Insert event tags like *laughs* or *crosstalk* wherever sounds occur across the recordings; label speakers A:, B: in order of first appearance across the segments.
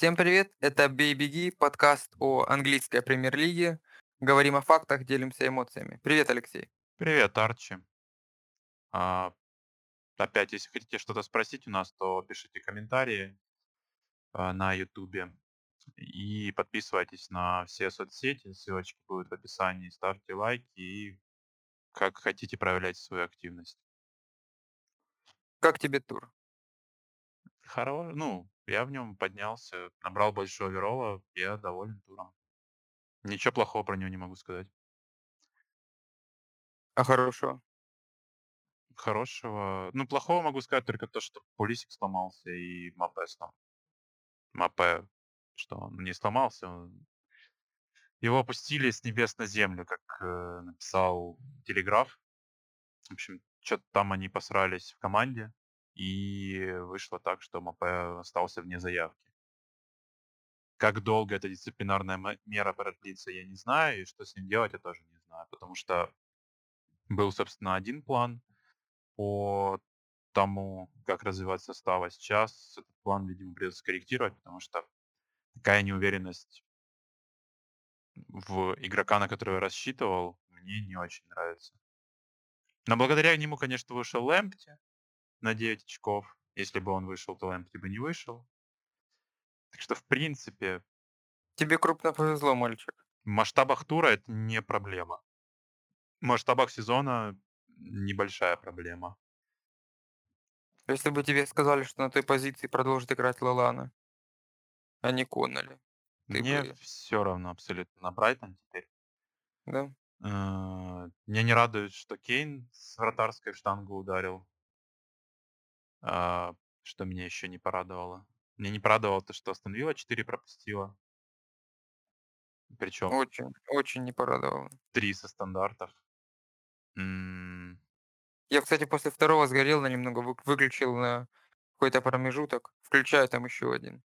A: Всем привет, это «Бей, беги», подкаст о английской премьер-лиге. Говорим о фактах, делимся эмоциями. Привет, Алексей.
B: Привет, Арчи. А, опять, если хотите что-то спросить у нас, то пишите комментарии а, на Ютубе и подписывайтесь на все соцсети, ссылочки будут в описании, ставьте лайки и как хотите проявляйте свою активность.
A: Как тебе тур?
B: Хоро... Ну, я в нем поднялся, набрал большой оверолла, я доволен туром. Ничего плохого про него не могу сказать.
A: А хорошо.
B: Хорошего. Ну, плохого могу сказать только то, что Пулисик сломался и Мапе сломался. Мапе, что он не сломался, он... его опустили с небес на землю, как э, написал Телеграф. В общем, что-то там они посрались в команде, и вышло так, что Мапе остался вне заявки. Как долго эта дисциплинарная мера продлится, я не знаю, и что с ним делать, я тоже не знаю, потому что был, собственно, один план по тому, как развивать состав, а сейчас этот план, видимо, придется скорректировать, потому что такая неуверенность в игрока, на которого я рассчитывал, мне не очень нравится. Но благодаря нему, конечно, вышел Лэмпти на 9 очков. Если бы он вышел, то Лэмпти бы не вышел. Так что, в принципе,
A: Тебе крупно повезло, мальчик.
B: в масштабах тура это не проблема. В масштабах сезона небольшая проблема.
A: Если бы тебе сказали, что на той позиции продолжит играть Лалана, а не Конноли, ты
B: Мне
A: бы,
B: все равно абсолютно на Брайтон теперь.
A: да?
B: Э, Меня не радует, что Кейн с вратарской в штангу ударил. А, Что меня еще не порадовало. Меня не порадовало то, что остановила 4 пропустила. Причем
A: Очень, очень не порадовало.
B: 3 со стандартов.
A: Я, кстати, после второго сгорел на немного, вы- выключил на какой-то промежуток, включаю там еще один.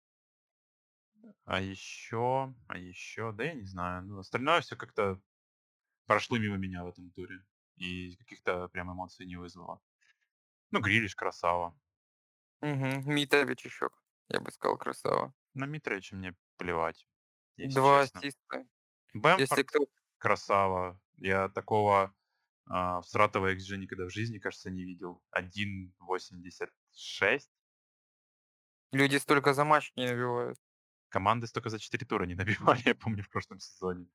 B: А еще, а еще, да я не знаю. Ну, остальное все как-то прошло мимо меня в этом туре. И каких-то прям эмоций не вызвало. Ну, Грилиш красава.
A: Угу. Митович еще, я бы сказал, красава.
B: На Митрича мне плевать, если
A: Два
B: честно.
A: ассиста. Если
B: Бэмфорд
A: кто...
B: красава. Я такого а, всратого XG никогда в жизни, кажется, не видел. 1.86.
A: Люди столько за матч не набивают.
B: Команды столько за 4 тура не *laughs* набивали, я помню, в прошлом сезоне.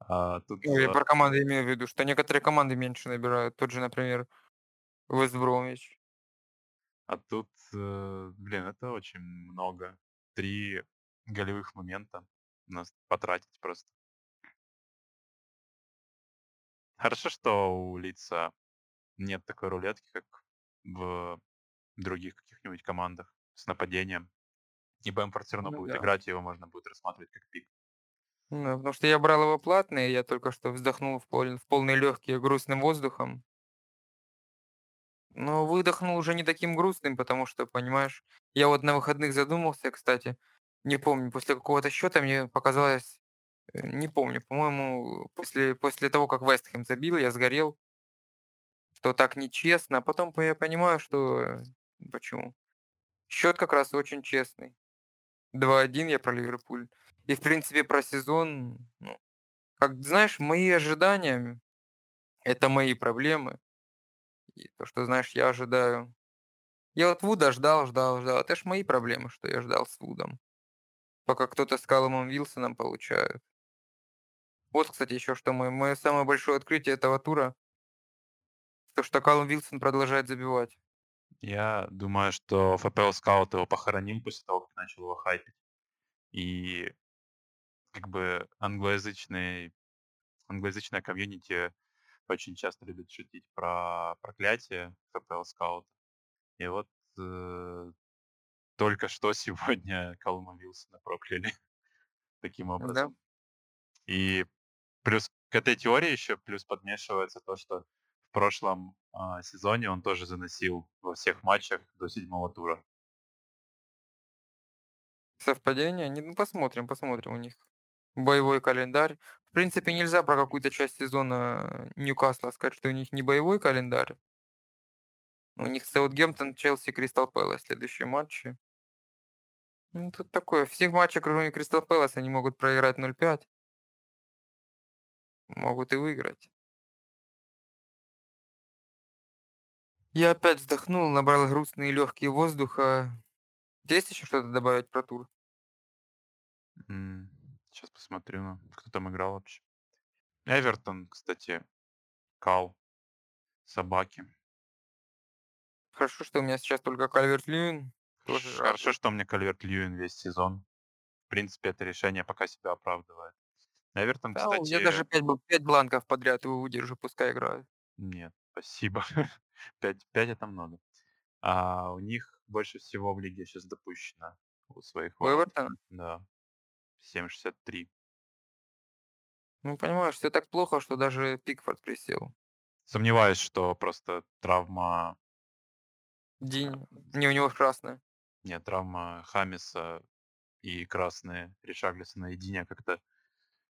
B: А тут
A: Ну, я
B: за-
A: про команды имею в виду, что некоторые команды меньше набирают. Тот же, например, Вест Бромвич.
B: А тут, э, блин, это очень много. Три голевых момента нас потратить просто. Хорошо, что у лица нет такой рулетки, как в других каких-нибудь командах с нападением. И Бэмфорд все равно
A: Ну
B: будет
A: да.
B: играть, его можно будет рассматривать как пик.
A: Ну, да, потому что я брал его платный, я только что вздохнул в, пол- в полные легкие грустным воздухом. Но выдохнул уже не таким грустным, потому что, понимаешь, я вот на выходных задумался, кстати, не помню, после какого-то счета мне показалось, э, не помню, по-моему, после, после того, как Вестхэм забил, я сгорел, что так нечестно, а потом по- я понимаю, что э, почему. Счет как раз очень честный. 2-1 я про Ливерпуль. И, в принципе, про сезон, ну, как знаешь, мои ожидания- это мои проблемы. И то, что, знаешь, я ожидаю Я вот Вуда ждал, ждал, ждал. Это ж мои проблемы, что я ждал с Вудом. Пока кто-то с Калумом Вилсоном получает. Вот, кстати, еще что мое, мое самое большое открытие этого тура, то, что Калум Вилсон продолжает забивать.
B: Я думаю, что ФПЛ скаут его похоронил после того, как начал его хайпить. И как бы англоязычный, англоязычная комьюнити очень часто любит шутить про проклятие ФПЛ скаута. И вот э, только что *laughs* сегодня Калума Вилсона прокляли *laughs* таким
A: Да?
B: образом. И плюс к этой теории еще плюс подмешивается то, что в прошлом а, сезоне он тоже заносил во всех матчах до седьмого тура.
A: Совпадение? Не, ну посмотрим, посмотрим у них. Боевой календарь. В принципе, нельзя про какую-то часть сезона Ньюкасла сказать, что у них не боевой календарь. У них Саутгемптон, Челси, Кристал Пэлас следующие матчи. Ну, тут такое, все матчи, кроме Кристал Пэлас, они могут проиграть 0-5. Могут и выиграть. Я опять вздохнул, набрал грустные легкие воздуха. Есть еще что-то добавить про тур?
B: Сейчас посмотрю, ну, кто там играл вообще. Эвертон, кстати, Кал, собаки.
A: Хорошо, что у меня сейчас только Кальверт Льюин.
B: Хорошо, что у меня Кальверт Льюин весь сезон. В принципе, это решение пока себя оправдывает. Эвертон,
A: Да, у- я даже
B: кстати,
A: 5, 5 бланков подряд его выдержу, пускай играют.
B: нет, спасибо. *laughs* 5, 5 это много. А у них больше всего в лиге сейчас допущено у своих
A: У. Эвертона?
B: Да, 7,63.
A: Ну, понимаешь, все так плохо, что даже Пикфорд присел.
B: Сомневаюсь, что просто травма,
A: День. Не, у него красная.
B: нет, травма Хамиса и красные Ришаглисона и Диня как-то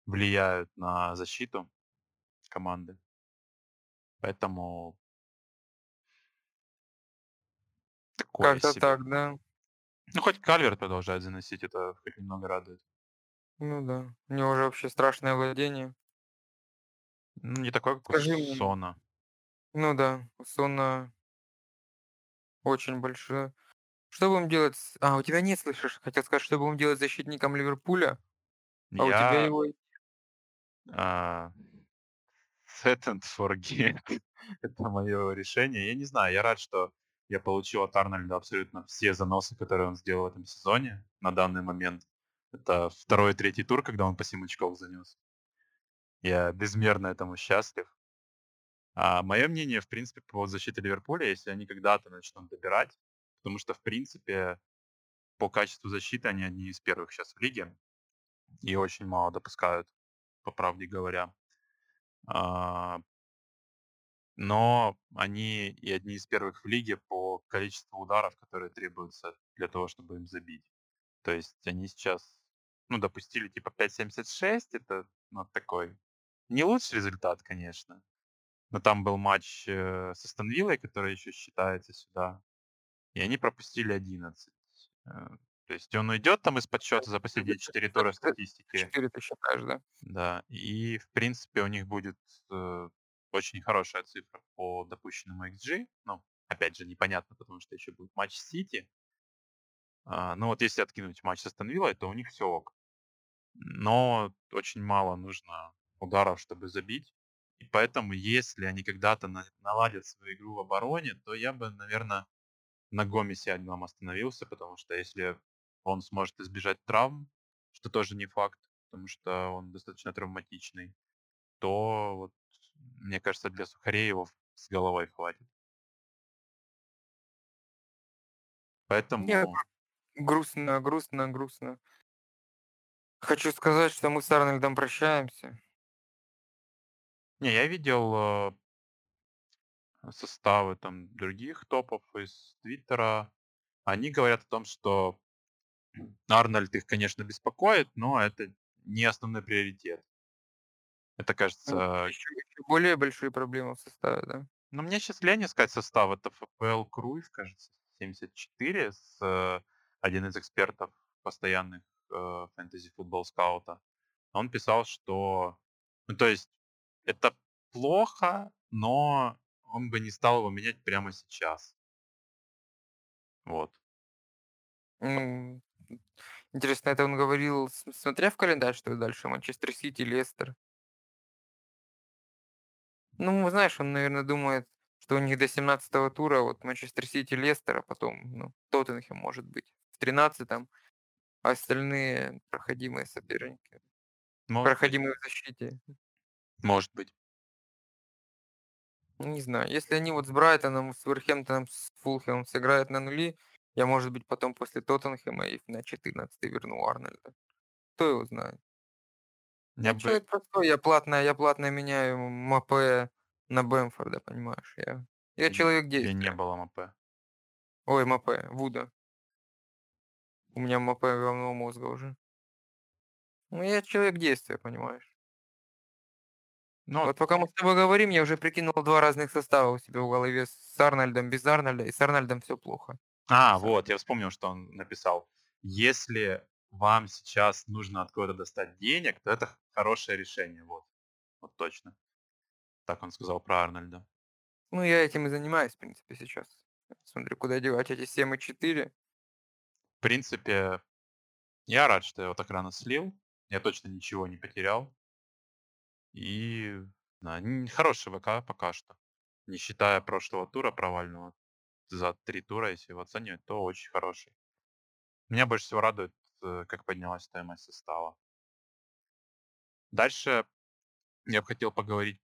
B: влияют на защиту команды. Поэтому такое
A: Как-то
B: себе.
A: так, да.
B: Ну, хоть Кальверт продолжает заносить, это хоть немного радует.
A: Ну да. У него уже вообще страшное владение.
B: Ну, не такой, как у
A: Скажи мне.
B: Сона.
A: Ну да, у Сона очень большое. Что будем делать с... А, у тебя нет, слышишь? Хотел сказать, что будем делать с защитником Ливерпуля, а у тебя
B: Я
A: его...
B: а, set and forget. это мое решение. Я не знаю, я рад, что я получил от Арнольда абсолютно все заносы, которые он сделал в этом сезоне на данный момент. Это второй и третий тур, когда он по 7 очков занес. Я безмерно этому счастлив. А мое мнение, в принципе, по защиты Ливерпуля, если они когда-то начнут добирать, потому что, в принципе, по качеству защиты они одни из первых сейчас в лиге и очень мало допускают, по правде говоря. А, но они и одни из первых в лиге по количеству ударов, которые требуются для того, чтобы им забить. То есть они сейчас, ну, допустили типа 5.76, это ну, такой не лучший результат, конечно. Но там был матч э, с Астон Виллой, который еще считается сюда. И они пропустили 11. Э, То есть он уйдет там из подсчета за последние 4 тура статистики.
A: 4 ты считаешь, да?
B: Да, и в принципе у них будет э, очень хорошая цифра по допущенному XG. Ну, опять же, непонятно, потому что еще будет матч Сити. А, ну вот если откинуть матч с Астон Виллой, то у них все ок. Но очень мало нужно ударов, чтобы забить. И поэтому, если они когда-то на- наладят свою игру в обороне, то я бы, наверное, на Гомесе одном остановился, потому что если он сможет избежать травм, что тоже не факт, потому что он достаточно травматичный, то вот, мне кажется, для сухарей его с головой хватит. Поэтому,
A: Грустно, грустно, грустно. Хочу сказать, что мы с Арнольдом прощаемся.
B: не, я видел э, составы там других топов из Твиттера. Они говорят о том, что Арнольд их, конечно, беспокоит, но это не основной приоритет. Это кажется
A: Еще, более большие проблемы в составе, да?
B: Ну, мне сейчас лень искать состав. Это ФПЛ Круиз, кажется, 74, с, э, один из экспертов постоянных фэнтези футбол скаута. Он писал, что... Ну, то есть, это плохо, но он бы не стал его менять прямо сейчас. Вот.
A: Ну, интересно, это он говорил, смотря в календарь, что дальше Манчестер Сити, Лестер. Ну, знаешь, он, наверное, думает, что у них до 17 тура вот Манчестер Сити, Лестер, а потом, ну, Тоттенхэм может быть в 13-м, а остальные проходимые соперники.
B: Может быть.
A: Проходимые в защите.
B: Может быть.
A: Ну, Не знаю, если они вот с Брайтоном, с Верхемптоном, с Фулхэмом сыграют на нули, я, может быть, потом после Тоттенхэма и на 14 верну Арнольда. Кто его знает?
B: Я
A: Я
B: бы...
A: человек простой, я платно, я платно меняю Мапе на Бэмфорда, понимаешь? Я, я человек
B: Я
A: действия.
B: не было МП.
A: Ой, Мапе, Вуда. У меня Мапе головного мозга уже. Ну, я человек действия, понимаешь?
B: Ну,
A: Вот пока мы с тобой говорим, я уже прикинул два разных состава у себя в голове с Арнольдом, без Арнольда, и с Арнольдом все плохо.
B: А, вот, я вспомнил, что он написал. если вам сейчас нужно откуда-то достать денег, то это хорошее решение, вот. Вот точно. Так он сказал про Арнольда.
A: Ну, я этим и занимаюсь, в принципе, сейчас. Смотрю, куда девать эти 7,4.
B: В принципе, я рад, что я его так рано слил. Я точно ничего не потерял. И да, хороший ВК пока что. Не считая прошлого тура провального. За три тура, если его оценивать, то очень хороший. Меня больше всего радует, э, как поднялась стоимость состава. Дальше я бы хотел поговорить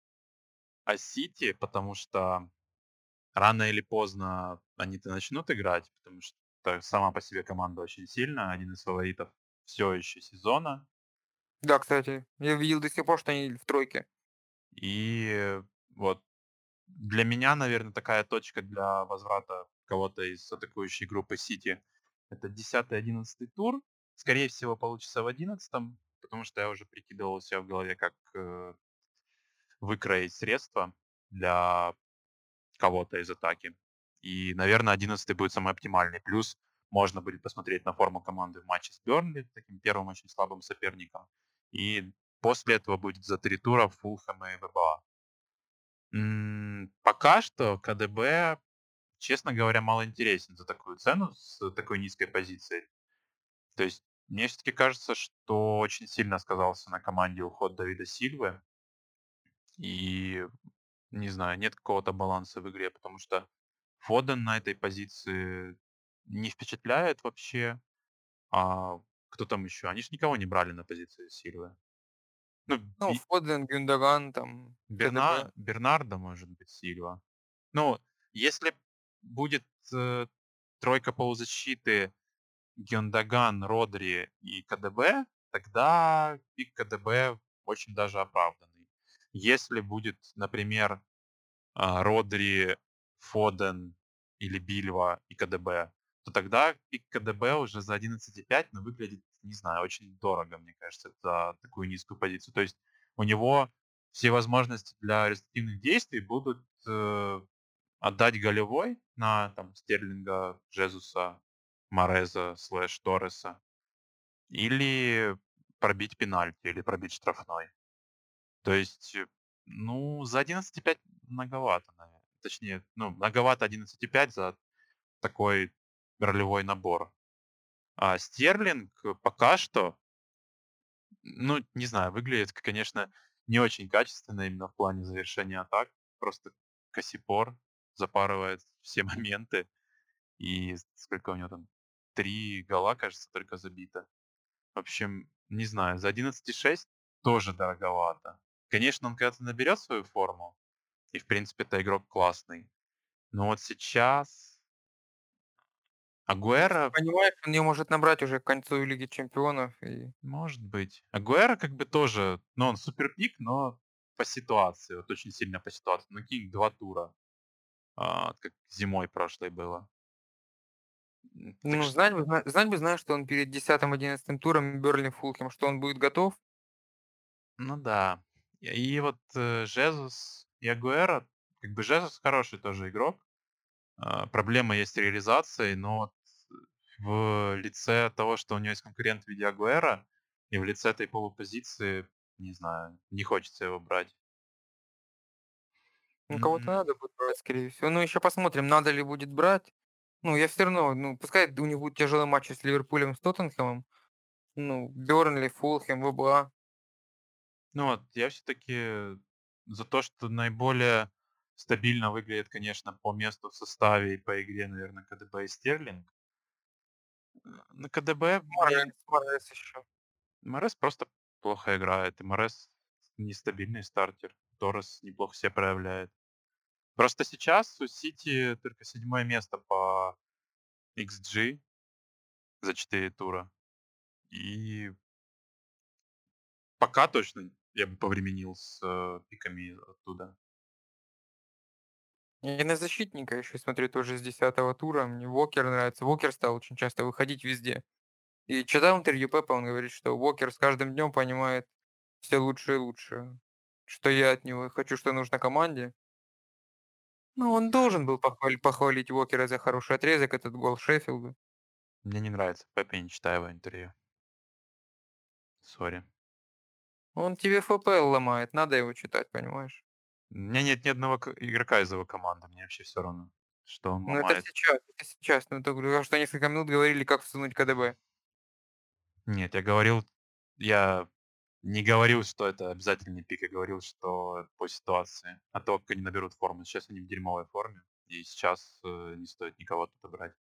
B: о Сити, потому что рано или поздно они-то начнут играть, потому что сама по себе команда очень сильная, один из фаворитов все еще сезона.
A: Да, кстати, я видел до сих пор, что они в тройке.
B: И вот для меня, наверное, такая точка для возврата кого-то из атакующей группы Сити это 10-11 тур. Скорее всего, получится в 11 потому что я уже прикидывал себя в голове, как э, выкроить средства для кого-то из атаки. И, наверное, 11 будет самый оптимальный. Плюс можно будет посмотреть на форму команды в матче с Бернли, таким первым очень слабым соперником. И после этого будет за три тура Фулхэм и ВБА. Пока что КДБ, честно говоря, мало интересен за такую цену с такой низкой позицией. То есть мне все-таки кажется, что очень сильно сказался на команде уход Давида Сильвы. И, не знаю, нет какого-то баланса в игре, потому что Фоден на этой позиции не впечатляет вообще. А кто там еще? Они же никого не брали на позиции Сильвы. Ну,
A: Ну,
B: Би-
A: Фоден, Гюндаган, там,
B: Берна...
A: КДБ.
B: Бернардо, может быть, Сильва. Ну, если будет э, тройка полузащиты Гюндаган, Родри и КДБ, тогда пик КДБ очень даже оправданный. Если будет, например, а, Родри, Фоден или Бильва и КДБ, то тогда пик КДБ уже за 11,5, но выглядит, не знаю, очень дорого, мне кажется, за такую низкую позицию. То есть у него все возможности для результативных действий будут э, отдать голевой на там, Стерлинга, Жезуса, Мореза, слэш Торреса, или пробить пенальти, или пробить штрафной. То есть, э, ну, за 11,5 многовато, наверное. Точнее, ну, многовато 11,5 за такой ролевой набор. А Стерлинг пока что, ну, не знаю, выглядит, конечно, не очень качественно именно в плане завершения атак. Просто Косипор запарывает *laughs* все моменты. И сколько у него там? Три гола, кажется, только забито. В общем, не знаю, за 11,6 тоже дороговато. Конечно, он когда-то наберет свою форму, и, в принципе, это игрок классный. Но вот сейчас Агуэра,
A: Понимаешь, он ее может набрать уже к концу Лиги Чемпионов. И...
B: может быть. Агуэра как бы тоже, ну, он суперпик, но по ситуации, вот очень сильно по ситуации. Ну, какие два тура, а, как зимой прошлой было. Так
A: Ну,
B: что,
A: знать бы, зна- знать бы, знаешь, что он перед 10-11 туром Берли Фулхем, что он будет готов.
B: ну да. И и вот э, Жезус и Агуэра, как бы Жезус хороший тоже игрок, А, проблема есть с реализацией, но вот в лице того, что у него есть конкурент в виде Агуэра, и в лице этой полупозиции, не знаю, не хочется его брать.
A: Ну, кого-то
B: М,
A: надо будет брать, скорее всего. Ну, еще посмотрим, надо ли будет брать. Ну, я все равно, ну, пускай у них будет тяжелый матч с Ливерпулем, с Тоттенхэмом. Ну, Бернли, Фулхэм, ВБА.
B: Ну вот, я все-таки за то, что наиболее стабильно выглядит, конечно, по месту в составе и по игре, наверное, КДБ и Стерлинг. На КДБ
A: Морес, Морес еще.
B: Морес просто плохо играет, и Морес нестабильный стартер. Торрес неплохо себя проявляет. Просто сейчас у Сити только седьмое место по XG за 4 тура. И пока точно я бы повременил с э, пиками оттуда.
A: И на защитника еще смотрю тоже с 10 тура. Мне Вокер нравится. Вокер стал очень часто выходить везде. И читал интервью Пепа, он говорит, что Вокер с каждым днем понимает все лучше и лучше. Что я от него хочу, что нужно команде. Ну, он должен был похвалить, похвалить Уокера за хороший отрезок, этот гол Шеффилду.
B: Мне не нравится Пеп, я не читаю его интервью. Sorry.
A: Он тебе FPL ломает, надо его читать, понимаешь?
B: У меня нет ни одного игрока из его команды, мне вообще все равно, что он
A: Ну это
B: ломает.
A: сейчас, это сейчас. Ну только что несколько минут говорили, как всунуть КДБ.
B: Нет, я говорил, я не говорил, что это обязательный пик, я говорил, что по ситуации. А то, как они наберут форму. Сейчас они в дерьмовой форме, и сейчас э, не стоит никого тут брать,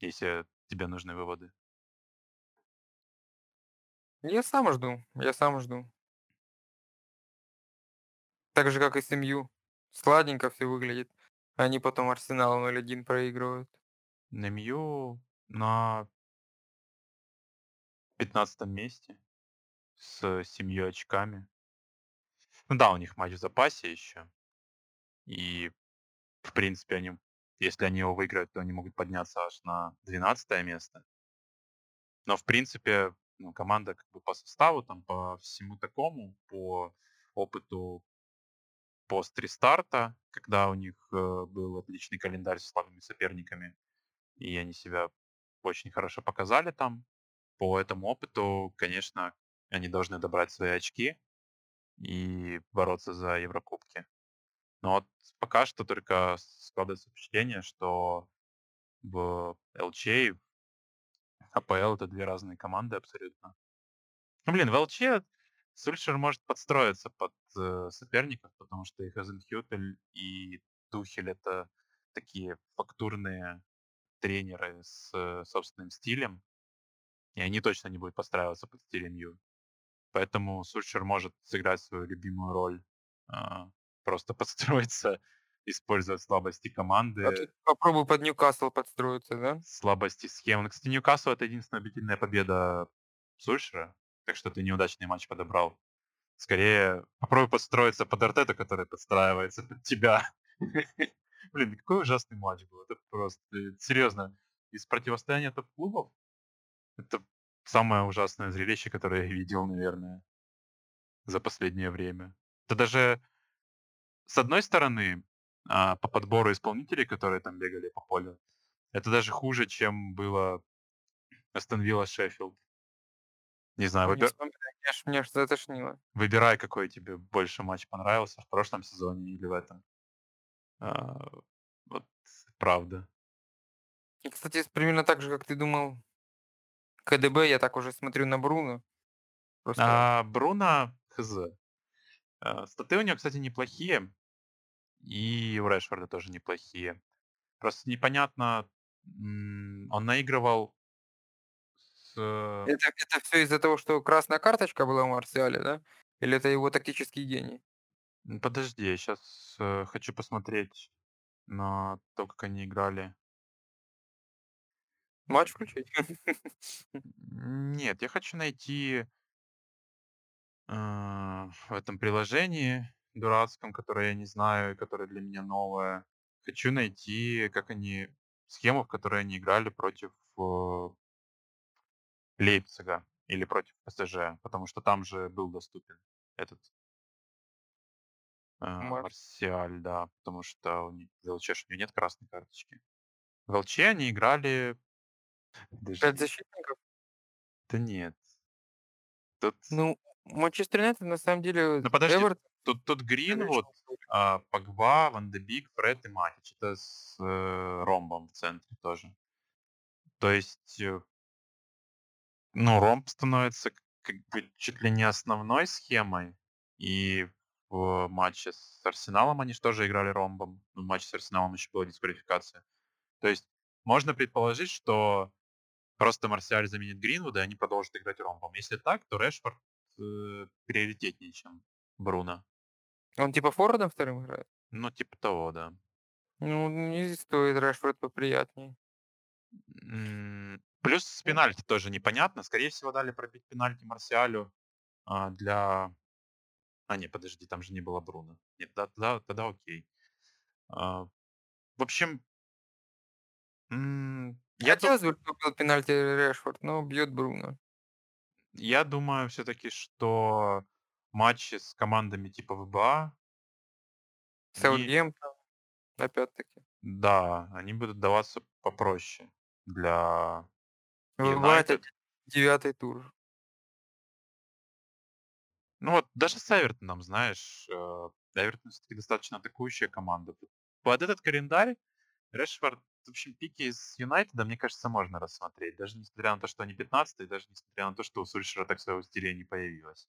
B: если тебе нужны выводы.
A: Я сам жду, я сам жду. Так же, как и семью. Сладенько все выглядит. Они потом Арсенал 0-1 проигрывают.
B: На МЮ на 15 месте с семью очками. Ну да, у них матч в запасе еще. И, в принципе, они, если они его выиграют, то они могут подняться аж на 12 место. Но, в принципе, ну, команда как бы по составу, там, по всему такому, по опыту пост-рестарта, когда у них э, был отличный календарь с слабыми соперниками, и они себя очень хорошо показали там. По этому опыту, конечно, они должны добрать свои очки и бороться за Еврокубки. Но вот пока что только складывается впечатление, что в ЛЧ и АПЛ это две разные команды абсолютно. Ну, блин, в ЛЧ Сульшер может подстроиться под э, соперников, потому что и Хазенхютель, и Тухель это такие фактурные тренеры с э, собственным стилем, и они точно не будут подстраиваться под стиль Ю. Поэтому Сульшер может сыграть свою любимую роль, а, *laughs* просто подстроиться, использовать слабости
A: А
B: команды,
A: тут попробуй под Ньюкасл подстроиться, да?
B: слабости схем. Ну, Кстати, Ньюкасл это единственная убедительная победа Сульшера, так что ты неудачный матч подобрал. Скорее, попробуй подстроиться под Артета, который подстраивается под тебя. *laughs* Блин, какой ужасный матч был. Это просто, э, серьезно, из противостояния топ-клубов это самое ужасное зрелище, которое я видел, наверное, за последнее время. Это даже, с одной стороны, а, по подбору исполнителей, которые там бегали по полю, это даже хуже, чем было Астон Вилла Шеффилд. Не знаю,
A: Не
B: выбир-
A: вспоминай, меня аж- Меня аж затошнило.
B: выбирай, какой тебе больше матч понравился, в прошлом сезоне или в этом. А, вот правда.
A: И, кстати, примерно так же, как ты думал, КДБ, я так уже смотрю на Бруно. Просто
B: А Бруно, хз. А, Статы у него, кстати, неплохие. И у Решфорда тоже неплохие. Просто непонятно, он наигрывал. Э,
A: это, это все из-за того, что красная карточка была у Марсиаля, да? Или это его тактический гений?
B: Подожди, я сейчас хочу посмотреть на то, как они играли.
A: Матч включить? *laughs*
B: Нет, я хочу найти а, в этом приложении дурацком, которое я не знаю, и которое для меня новое. Хочу найти, как они схему, в которой они играли против э, Лейпцига или против ПСЖ, потому что там же был доступен этот э,
A: Марс.
B: Марсиаль, да, потому что у них ЛЧ ж у него нет красной карточки. В ЛЧ они играли...
A: Пять защитников?
B: да нет. Тут,
A: Ну, Манчестер Юнайтед на самом деле...
B: ну подожди,
A: Эвертон
B: тут, тут Гринвуд,
A: конечно,
B: а, Погба, Ван де Бик, Фред и Матич. Это с э, ромбом в центре тоже. То есть, э, ну, ромб становится как бы чуть ли не основной схемой. И в матче с Арсеналом они же тоже играли ромбом. В матче с Арсеналом еще была дисквалификация. То есть, можно предположить, что просто Марсиаль заменит Гринвуда, и они продолжат играть ромбом. Если так, то Решфорд э, приоритетнее, чем Бруно.
A: Он типа форвардом вторым играет?
B: Ну, типа того, да.
A: Ну, не стоит Решфорд поприятнее.
B: Плюс с пенальти тоже непонятно. Скорее всего, дали пробить пенальти Марсиалю а, для... А, не, подожди, там же не было Бруно. Нет, да- тогда, тогда окей. А, в общем, м, я,
A: Хотелось бы, чтобы был пенальти Решфорд, но бьет Бруно.
B: я думаю все-таки, что матчи с командами типа ВБА,
A: Саутгемптон, опять-таки.
B: да, они будут даваться попроще для Юнайтед.
A: один девятый тур.
B: Ну вот даже с Эвертоном, знаешь, э, Эвертон всё-таки достаточно атакующая команда. Под этот календарь Решфорд, в общем, пики с Юнайтеда, мне кажется, можно рассмотреть. Даже несмотря на то, что они 15 даже несмотря на то, что у Сульшера так своего стиля не появилось.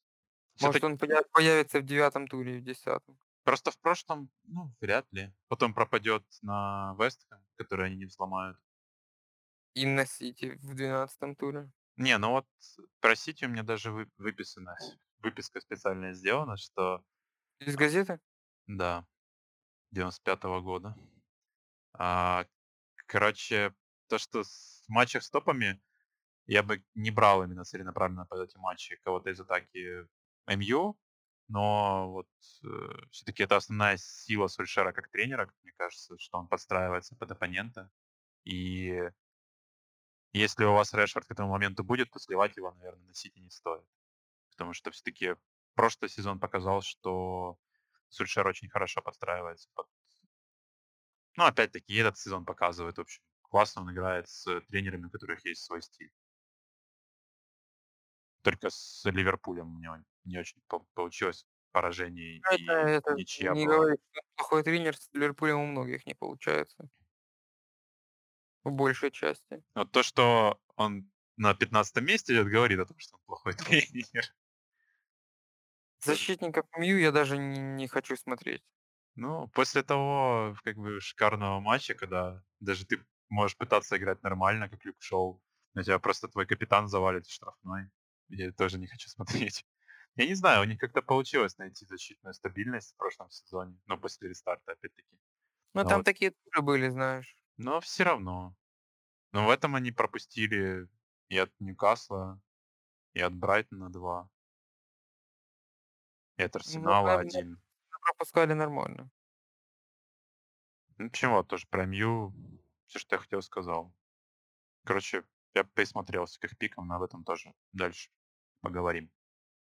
A: Может, он поя появится в девятом туре и в десятом.
B: Просто в прошлом, ну, вряд ли. Потом пропадет на Вест Хэм, который они не взломают.
A: И на Сити в двенадцатом туре.
B: Не, ну вот про Сити у меня даже вы выписано выписка специальная сделана, что
A: Из газеты?
B: Да, 95 года. А, короче, то, что в матчах с топами я бы не брал именно целенаправленно под эти матчи кого-то из атаки МЮ, но вот, э, всё-таки это основная сила Сульшера как тренера, мне кажется, что он подстраивается под оппонента. И если у вас Решфорд к этому моменту будет, то сливать его, наверно, на Сити не стоит. Потому что всё-таки прошлый сезон показал, что Сульшер очень хорошо подстраивается под Ну, опять-таки, этот сезон показывает, в общем, классно он играет с тренерами, у которых есть свой стиль. Только с Ливерпулем у него не очень по получилось. Поражений
A: Ну, это
B: и
A: это
B: ничья
A: не
B: была.
A: говори, что он плохой тренер. С Ливерпулем у многих не получается. В большей части.
B: Вот то, что он на 15 месте идёт, говорит о том, что он плохой тренер. Тоже.
A: Защитников МЮ я даже н не хочу смотреть.
B: Ну, после того, как бы, шикарного матча, когда даже ты можешь пытаться играть нормально, как Люк Шоу, но тебя просто твой капитан завалит в штрафной, я тоже не хочу *laughs* смотреть. Я не знаю, у них как-то получилось найти защитную стабильность в прошлом сезоне, но после рестарта опять-таки.
A: Ну, там
B: вот
A: такие туры были, знаешь.
B: Но всё равно. Но в этом они пропустили и от Ньюкасла, и от Брайтона 2. И от
A: Ну,
B: Арсенала
A: наверно,
B: 1.
A: пропускали нормально.
B: Ну, вот тоже про МЮ всё, что я хотел, сказал. Короче, я присмотрелся к их пикам, но об этом тоже дальше поговорим.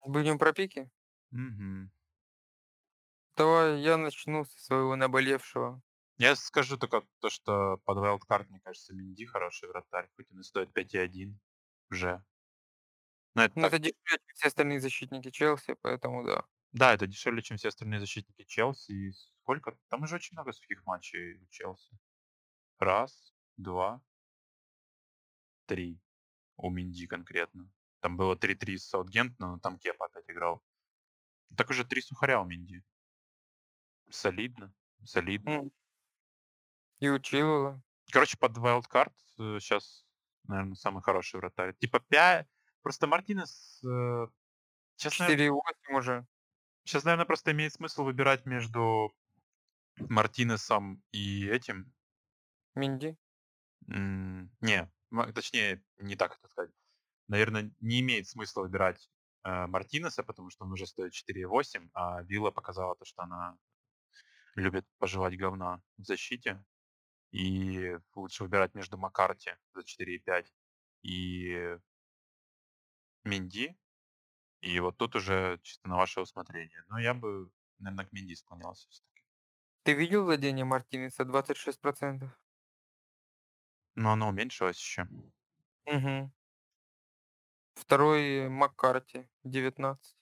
A: Будем про пики?
B: Мгм.
A: Давай я начну со своего наболевшего.
B: Я скажу только то, что под вайлдкарт, мне кажется, Менди хороший вратарь, хоть он и стоит 5,1 уже. Но это
A: Ну,
B: так
A: это дешевле, чем все остальные защитники Челси, поэтому да.
B: Да, это дешевле, чем все остальные защитники Челси. И сколько? Там уже очень много сухих матчей у Челси. 1, 2 3 у Менди конкретно. Там было 3-3 с Саутгемптоном, но там Кепа опять играл. Так уже 3 сухаря у Менди. Солидно, солидно.
A: М. И у Чилвелла.
B: Короче, под вайлдкарт, э, щас, наверно, самый хороший вратарь. Типа пя просто Мартинес, э, щас, навер
A: 4,8 уже.
B: щас, наверно, просто имеет смысл выбирать между Мартинесом и этим
A: Менди?
B: М, не, точнее, не так это сказать. Наверно, не имеет смысла выбирать, э, Мартинеса, потому что он уже стоит 4,8, а Вилла показала то, что она любит пожевать говна в защите. И лучше выбирать между Маккарти за 4,5 и Менди. И вот тут уже чисто на ваше усмотрение. Но я бы, наверно, к Менди склонялся всё-таки.
A: Ты видел владение Мартинеса? 26 %.
B: Но оно уменьшилось ещё.
A: Мгм. 2 Маккарти 19.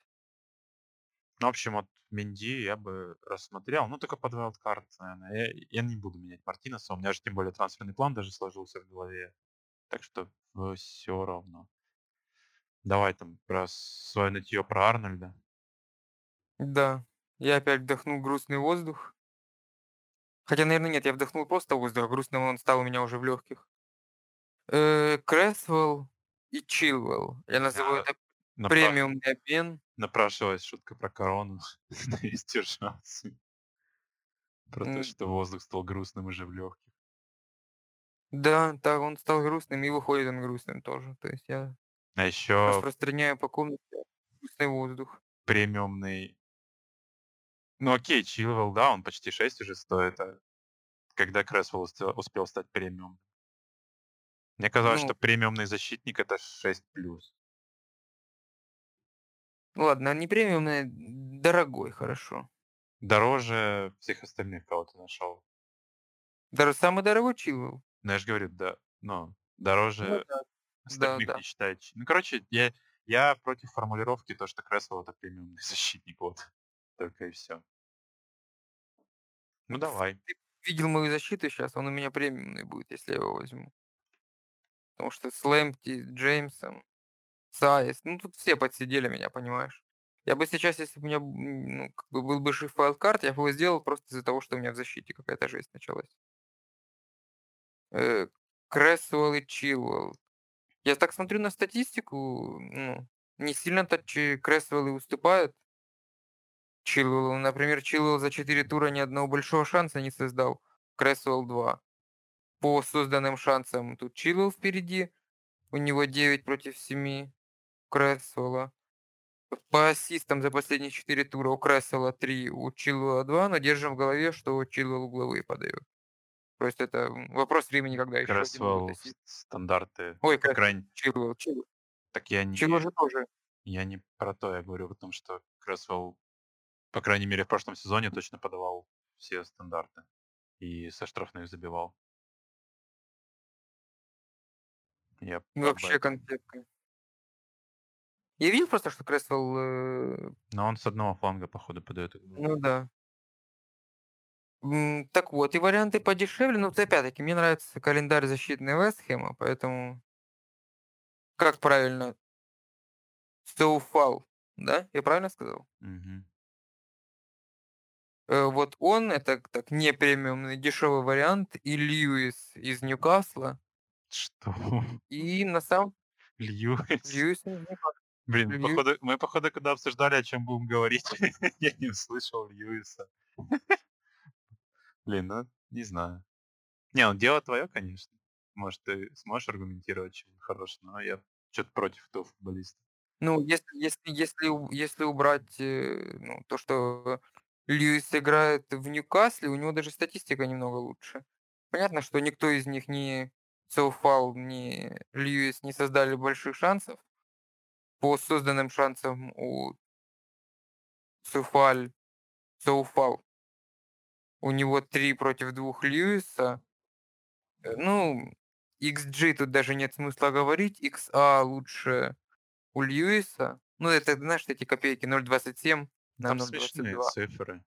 B: Ну, в общем, вот Менди я бы рассмотрел, но только под вайлдкарт, наверно. Я я не буду менять Мартинеса. У меня же тем более трансферный план даже сложился в голове. Так что всё равно. Давай там про своё нытьё про Арнольда.
A: Да, я опять вдохнул грустный воздух. Хотя, наверно, нет, я вдохнул просто воздух, а грустным он стал у меня уже в лёгких. Э, Крэсвелл и Чилвелл. Я назову
B: Да,
A: это
B: напра
A: премиумный обмен.
B: Напрашивалась шутка про корону, *laughs* я сдержался. Про то, что воздух стал грустным уже в лёгких.
A: Да, да, он стал грустным, и выходит он грустным тоже. То есть я
B: А ещё
A: распространяю по комнате грустный воздух.
B: премиумный Ну, окей, Чилвелл, да, он почти 6 уже стоит, а когда Крэсвелл успел успел стать премиум? Мне казалось,
A: Ну
B: что премиумный защитник- это 6 плюс.
A: Ладно, не премиумный, дорогой, хорошо.
B: Дороже всех остальных, кого ты нашёл.
A: Даже самый дорогой Чилвелл?
B: Ну, я ж говорю, да, ну,
A: Ну
B: дороже
A: да. Да,
B: Остальных
A: да.
B: не считает. ч- Ну, короче, я, я против формулировки, то, что Кресвелл это премиумный *laughs* защитник. Вот. Только и все. Ну, давай.
A: Ты видел мою защиту сейчас, он у меня премиумный будет, если я его возьму. Потому что с Лэмпти, Джеймсом, Сайс, ну тут все подсидели меня, понимаешь. Я бы сейчас, если бы у меня ну, как бы был бы жив wildcard, я бы его сделал просто из-за того, что у меня в защите какая-то жесть началась. Э, и Чилвелл. Я так смотрю на статистику, ну, не сильно-то Крэсуэлл и уступает Чилвеллу. Например, Чилвелл за 4 тура ни одного большого шанса не создал. Крэсуэлл 2. По созданным шансам тут Чилвелл впереди. У него 9 против 7 Крэсуэлла. По ассистам за последние 4 тура у Крэсуэлла 3, у Чилвелла 2, но держим в голове, что Чилвелл угловые подает. То есть это вопрос времени, когда еще
B: Кресвелл стандарты.
A: Ой,
B: По
A: Крэсуэлл,
B: крайней...
A: Чилвелл, Чилвелл.
B: Так я не,
A: Чилвелл же тоже.
B: я не про то, я говорю, потому что Кресвелл, по крайней мере, в прошлом сезоне точно подавал все стандарты. И со штрафных забивал. Я об
A: Вообще концепция. Я видел просто, что Крэсвелл... э,
B: Но он с одного фланга, походу, подает.
A: Ну да. Так вот, и варианты подешевле. Ну, это опять-таки, мне нравится календарь защитный Вестхэма, поэтому... Как правильно? Соуфал, да? Я правильно сказал?
B: Мгм.
A: Э, Вот он, это так не премиумный, дешевый вариант, и Льюис из Ньюкасла.
B: Что?
A: И на самом...
B: Льюис?
A: Льюис из Ньюкасла.
B: Блин,
A: Льюис.
B: походу, мы, походу, когда обсуждали, о чем будем говорить, *laughs* я не услышал Льюиса. Блин, ну, не знаю. Не, ну дело твое, конечно. Может, ты сможешь аргументировать, чем хорош, но я что-то против этого футболиста.
A: Ну, если, если, если, если убрать э, ну, то, что Льюис играет в Ньюкасле, у него даже статистика немного лучше. Понятно, что никто из них ни Соуфал, ни Льюис не создали больших шансов. По созданным шансам у Соуфаль, Соуфал у него 3 против 2 Льюиса. Э, Ну, XG тут даже нет смысла говорить. XA лучше у Льюиса. Ну, это, знаешь, эти копейки 0.27 на
B: Там смешные
A: 0.22.
B: цифры.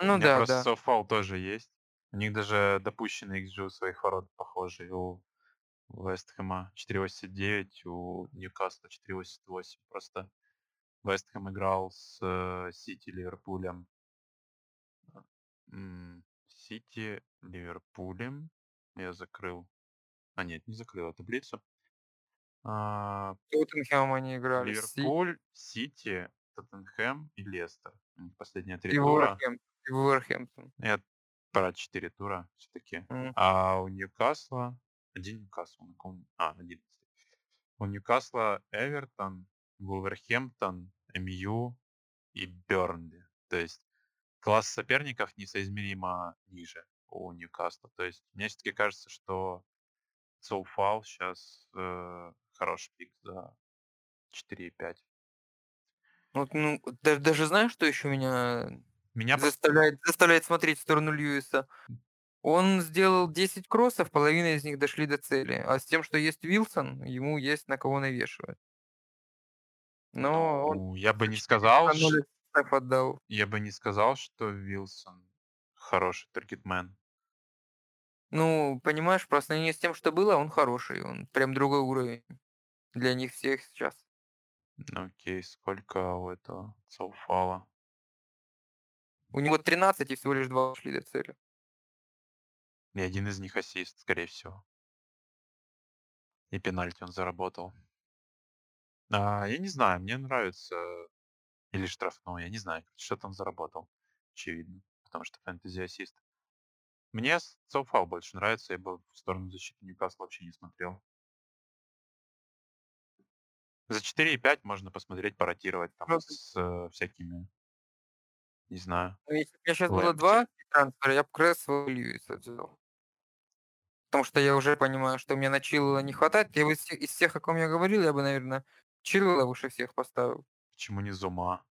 B: У
A: Ну
B: меня
A: да,
B: просто
A: да.
B: софал тоже есть. У них даже допущенный XG у своих ворот похожий. У Вестхэма 4.89, у Ньюкасла 4.88. Просто Вестхэм играл с э, Сити, Ливерпулем. М, Сити, Ливерпулем. Я закрыл. А нет, не закрыл я таблицу. А,
A: Тоттенхэм они играли.
B: Ливерпуль, Сити, Тоттенхэм и Лестер. У последние три
A: И
B: тура.
A: И Вулверхэмптон.
B: Я про 4 тура все-таки.
A: М.
B: А у Ньюкасла... Один Ньюкасл, на ком... А, 11. У Ньюкасла Эвертон, Вулверхэмптон, МЮ и Бернли. То есть класс соперников несоизмеримо ниже у Ньюкасла. То есть мне все-таки кажется, что Соуфал сейчас э, хороший пик за 4,5.
A: Вот, ну, даже, даже знаешь, что еще меня
B: Меня просто...
A: заставляет, заставляет смотреть в сторону Льюиса? Он сделал 10 кроссов, половина из них дошли до цели. А с тем, что есть Вилсон, ему есть на кого навешивать. Но он
B: Ну, я бы не сказал,
A: отдал.
B: я бы не сказал, что Вилсон хороший таргетмен.
A: Ну, понимаешь, по сравнению с тем, что было, он хороший. Он прям другой уровень для них всех сейчас.
B: Ну, окей, сколько у этого Соуфала?
A: У него 13 и всего лишь 2 шли до цели.
B: И один из них ассист, скорее всего. И пенальти он заработал. А, я не знаю, мне нравится... Или штрафной, я не знаю, что-то он заработал. Очевидно. Потому что фэнтези ассист. Мне с- Соуфал больше нравится, я бы в сторону защиты Ньюкасла вообще не смотрел. За 4,5 можно посмотреть, поротировать там с э, всякими, не знаю.
A: Ну, если бы у меня сейчас было два трансфера, я бы и Льюиса взял. Потому что я уже понимаю, что мне на Чилвелла не хватает. Я бы из, всех- о ком я говорил, я бы, наверное, Чилвелла выше всех поставил.
B: Почему не Зума?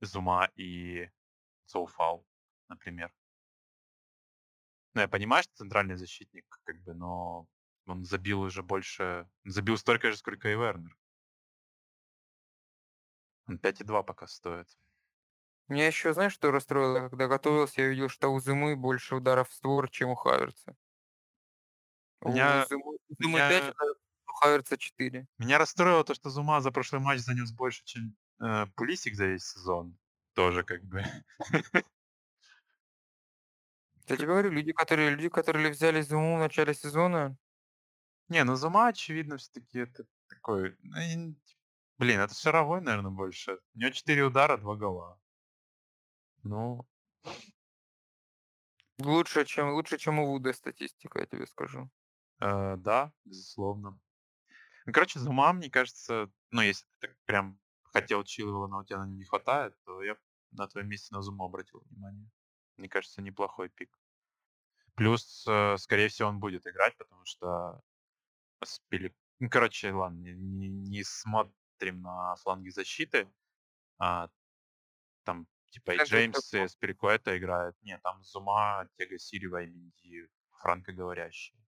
B: Зума и Соуфал, например. Ну, я понимаю, что центральный защитник, как бы, но Он забил уже больше... Забил столько же, сколько и Вернер. Он 5,2 пока стоит.
A: Меня еще, знаешь, что расстроило? Когда готовился, я увидел, что у Зимы больше ударов в створ, чем у Хаверца. У
B: Меня,
A: Зимы, 5
B: меня,
A: ударов, у Хаверца 4.
B: меня расстроило то, что Зума за прошлый матч занес больше, чем э, Пулисик за весь сезон. Тоже как бы.
A: Я тебе говорю, люди, которые, люди, которые взяли Зуму в начале сезона,
B: Не, ну Зума, очевидно, все-таки это такой... ну, Блин, это шаровой, наверное, больше. У него 4 удара, 2 гола. Ну,
A: лучше, чем, лучше, чем у Вуда статистика, я тебе скажу.
B: э, да, безусловно. Ну, короче, Зума, мне кажется, ну, если ты так прям хотел Чилвелла, но у тебя на не хватает, то я на твоем месте на Зуму обратил внимание. Мне кажется, неплохой пик. Плюс, э, скорее всего, он будет играть, потому что Спили... Ну, короче, ладно, не, не- не смотрим на фланги защиты. А, там, типа, и Джеймс, и Спирикуэта играет. Нет, там Зума, Тега Сирева и Минди франкоговорящие.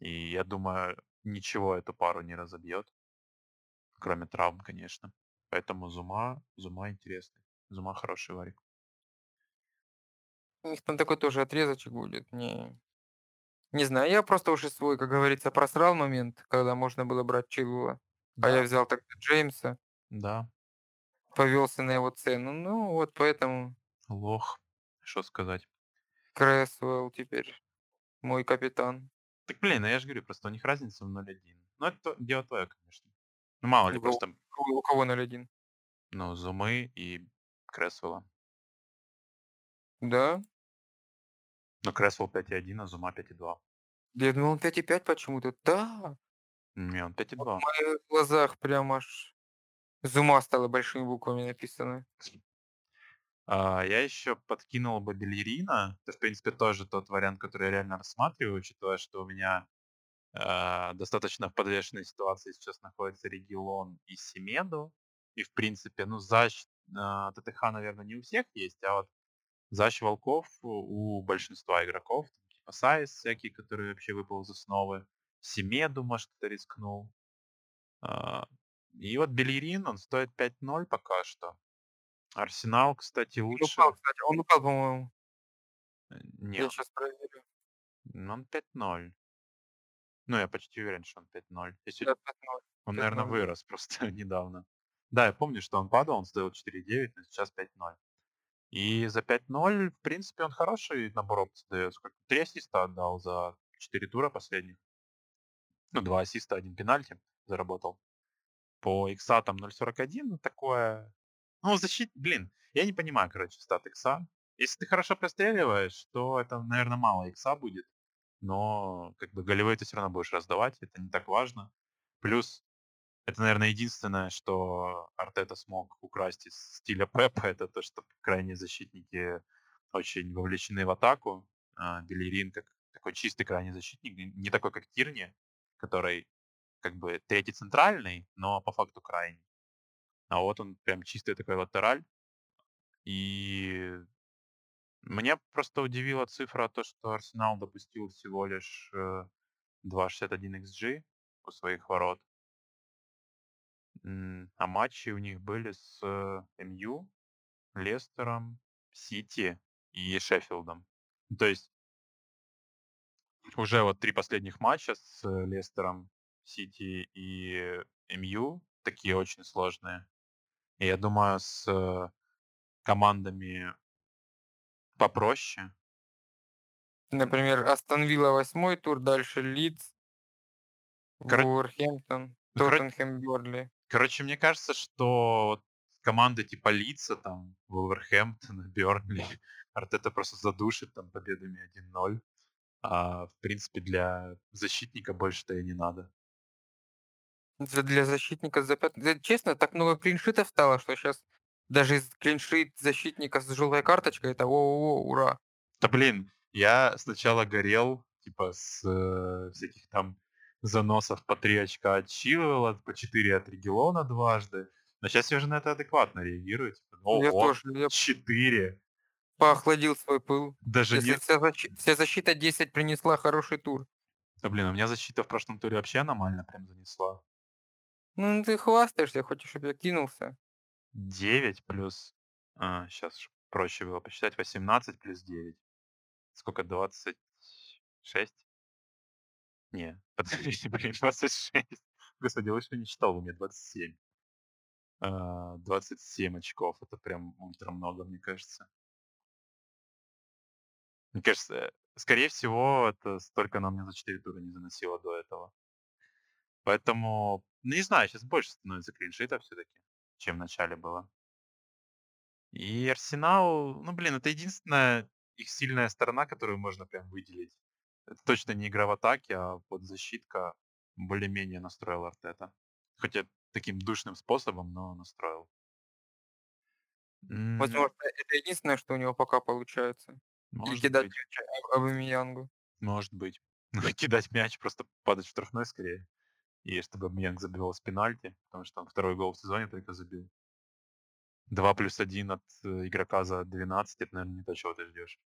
B: И я думаю, ничего эту пару не разобьет. Кроме травм, конечно. Поэтому Зума, Зума интересный. Зума хороший варик.
A: У них там такой тоже отрезочек будет. Не, не знаю, я просто уже свой, как говорится, просрал момент, когда можно было брать Чилула. А я
B: Да,
A: взял тогда Джеймса,
B: да,
A: повелся на его цену. Ну вот поэтому
B: лох. Что сказать.
A: Крэсвелл теперь мой капитан.
B: Так, блин, ну я же говорю, просто у них разница в 0,1. Ну, это то- дело твое, конечно. Ну, мало ли,
A: У
B: просто,
A: у кого 0-1?
B: ну, Зумы и Кресвелла.
A: Да?
B: Ну, Кресвелл 5,1, а Зума 5,2.
A: Да Я думал, он 5,5 почему-то. Да,
B: Не, он
A: в
B: 5,2.
A: моих глазах прям аж Зума стало большими буквами написано.
B: А, я еще подкинул бы Белерина. Это, в принципе, тоже тот вариант, который я реально рассматриваю, учитывая, что у меня а, достаточно в подвешенной ситуации сейчас находится Регион и Семеду. И, в принципе, ну, защ а, ТТХ, наверное, не у всех есть, а вот защ Волков у большинства игроков. Типа Сайс всякий, который вообще выпал из основы. Семеду, может, кто-то рискнул. И вот Белерин, он стоит 5-0 пока что. Арсенал, кстати,
A: Он
B: лучше...
A: упал, кстати, он упал, по-моему.
B: э, Не,
A: Я
B: он,
A: сейчас проверю.
B: он 5-0. Ну, я почти уверен, что он 5-0. Если...
A: Да, 5-0.
B: Он, наверное,
A: 5-0.
B: вырос *laughs* просто недавно. Да, я помню, что он падал, он стоил 4-9, но сейчас 5-0. И за 5-0, в принципе, он хороший набор опций дает. Сколько? Три ассиста отдал за 4 тура последних. Ну, два ассиста, один пенальти заработал. По икса там 0.41, ну, такое... Ну, защит, блин, я не понимаю, короче, стат икса. Если ты хорошо простреливаешь, то это, наверное, мало икса будет. Но, как бы, голевые ты все равно будешь раздавать, это не так важно. Плюс, это, наверное, единственное, что Артета смог украсть из стиля Пепа, это то, что крайние защитники очень вовлечены в атаку. А, Белерин как такой чистый крайний защитник, не такой, как Тирни, который как бы третий центральный, но по факту крайний. А вот он прям чистый такой латераль. И меня просто удивила цифра, то, что Арсенал допустил всего лишь э, 2.61 XG у своих ворот. А матчи у них были с э, МЮ, Лестером, Сити и Шеффилдом. То есть уже вот три последних матча с э, Лестером, Сити и МЮ такие очень сложные. И я думаю, с э, командами попроще.
A: Например, Астон Вилла 8 тур, дальше Лидс,
B: Коро-
A: Вулверхэмптон, Тоттенхэм, Берли.
B: Короче, мне кажется, что команды типа Лица, там, Вулверхэмптон, Бернли, *laughs* Артета просто задушит там победами 1-0. А в принципе для защитника больше-то и не надо.
A: Для защитника за пят- да, Честно, так много клиншитов стало, что сейчас даже клиншит защитника с желтой карточкой это о ура.
B: Да блин, я сначала горел, типа, с э, всяких там заносов по 3 очка от по 4 от Регелона дважды. Но сейчас я уже на это адекватно реагирую. Типа,
A: Я
B: ого,
A: тоже, я
B: 4.
A: поохладил свой пыл.
B: Даже
A: Если
B: не...
A: вся, защи- вся защита 10 принесла хороший тур.
B: Да блин, у меня защита в прошлом туре вообще аномально прям занесла.
A: Ну, ты хвастаешься, хочешь, чтобы я кинулся.
B: 9 плюс... А, сейчас проще было посчитать. 18 плюс 9. Сколько? 26? Не, *laughs* подождите, блин, 26. Господи, лучше не читал, у меня 27. А, 27 очков. Это прям ультра много, мне кажется. Мне кажется, скорее всего, это столько она мне за 4 тура не заносила до этого. Поэтому, ну не знаю, сейчас больше становится клиншита все-таки, чем в начале было. И Арсенал, ну блин, это единственная их сильная сторона, которую можно прям выделить. Это точно не игра в атаке, а вот защитка более-менее настроил Артета. Хотя таким душным способом, но настроил.
A: Возможно, это единственное, что у него пока получается. Или
B: Может
A: кидать
B: быть,
A: мяч А- Абамиянгу.
B: может быть. *laughs* Кидать мяч, просто падать в штрафной скорее. И чтобы Обменянг забивал с пенальти, потому что он второй гол в сезоне только забил. 2 плюс 1 от э, игрока за 12, это, наверное, не то, чего ты ждешь.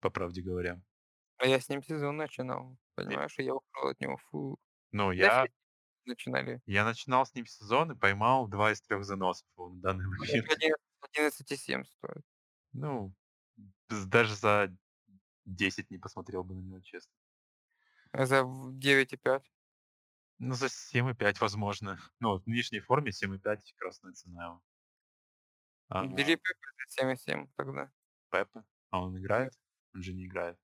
B: По правде говоря.
A: А я с ним сезон начинал, понимаешь, и я ушел от него. Фу.
B: Ну, я,
A: все начинали.
B: я начинал с ним сезон и поймал 2 из 3 заносов на данный *laughs*
A: Это
B: момент.
A: 11,7 стоит.
B: Ну, даже за 10 не посмотрел бы на него, честно.
A: А за в 9,5.
B: Ну, за 7,5 возможно. Ну, вот в нынешней форме 7,5 красная цена его. А,
A: Бери Пепе за 7,7 тогда.
B: Пепе? А он играет? Он же не играет.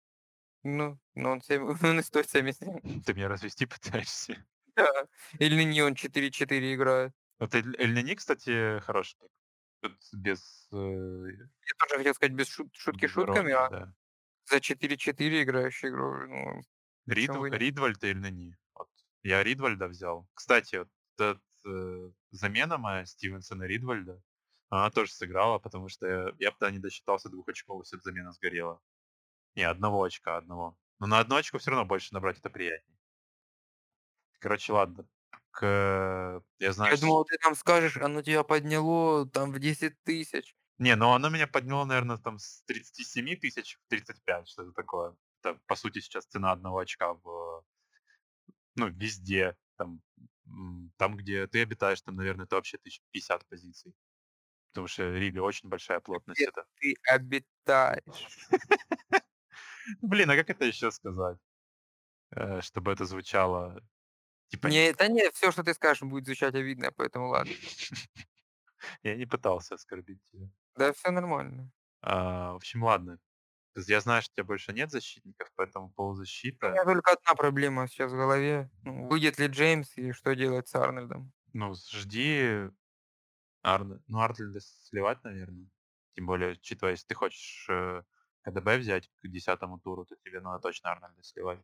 A: Ну, ну он, 7, *laughs* он и стоит 7,7. *laughs*
B: Ты меня развести *laughs* пытаешься?
A: Да. Или не он 4-4 играет.
B: Вот Эль Эль кстати, хороший так. Тут без, э,
A: Я тоже хотел сказать без шут- шутки
B: без
A: шутками,
B: иронии,
A: а
B: да.
A: за 4-4 играющий игру, ну,
B: Рид? Ридвальд Эль Нани. Я Ридвальда взял. Кстати, вот эта э, замена моя Стивенсона Ридвальда, она тоже сыграла, потому что я, я бы тогда не досчитался двух очков, если бы замена сгорела. Не, одного очка, одного. Но на одно очко все равно больше набрать это приятнее. Короче, ладно. К... Я знаю,
A: Я
B: что-
A: думал, ты там скажешь, оно тебя подняло там в 10 тысяч.
B: Не, ну оно меня подняло, наверное, там с 37 тысяч в 35, что-то такое. Это, по сути, сейчас цена одного очка в, ну, везде. Там, там, где ты обитаешь, там, наверное, это вообще 1050 позиций. Потому что Рига очень большая плотность.
A: Где
B: Это.
A: ты обитаешь? *laughs*
B: Блин, а как это еще сказать? Э, Чтобы это звучало типа...
A: Не, это не, все, что ты скажешь, будет звучать обидно, поэтому ладно. *laughs*
B: Я не пытался оскорбить тебя.
A: Да, все нормально.
B: А, в общем, ладно. Я знаю, что у тебя больше нет защитников, поэтому
A: У
B: полузащита...
A: меня только одна проблема сейчас в голове. Ну, выйдет ли Джеймс и что делать с Арнольдом?
B: Ну, жди Арне. Ну, Арнольда сливать, наверное. Тем более, учитывая, если ты хочешь э, КДБ взять к десятому туру, то тебе надо точно Арнольда сливать.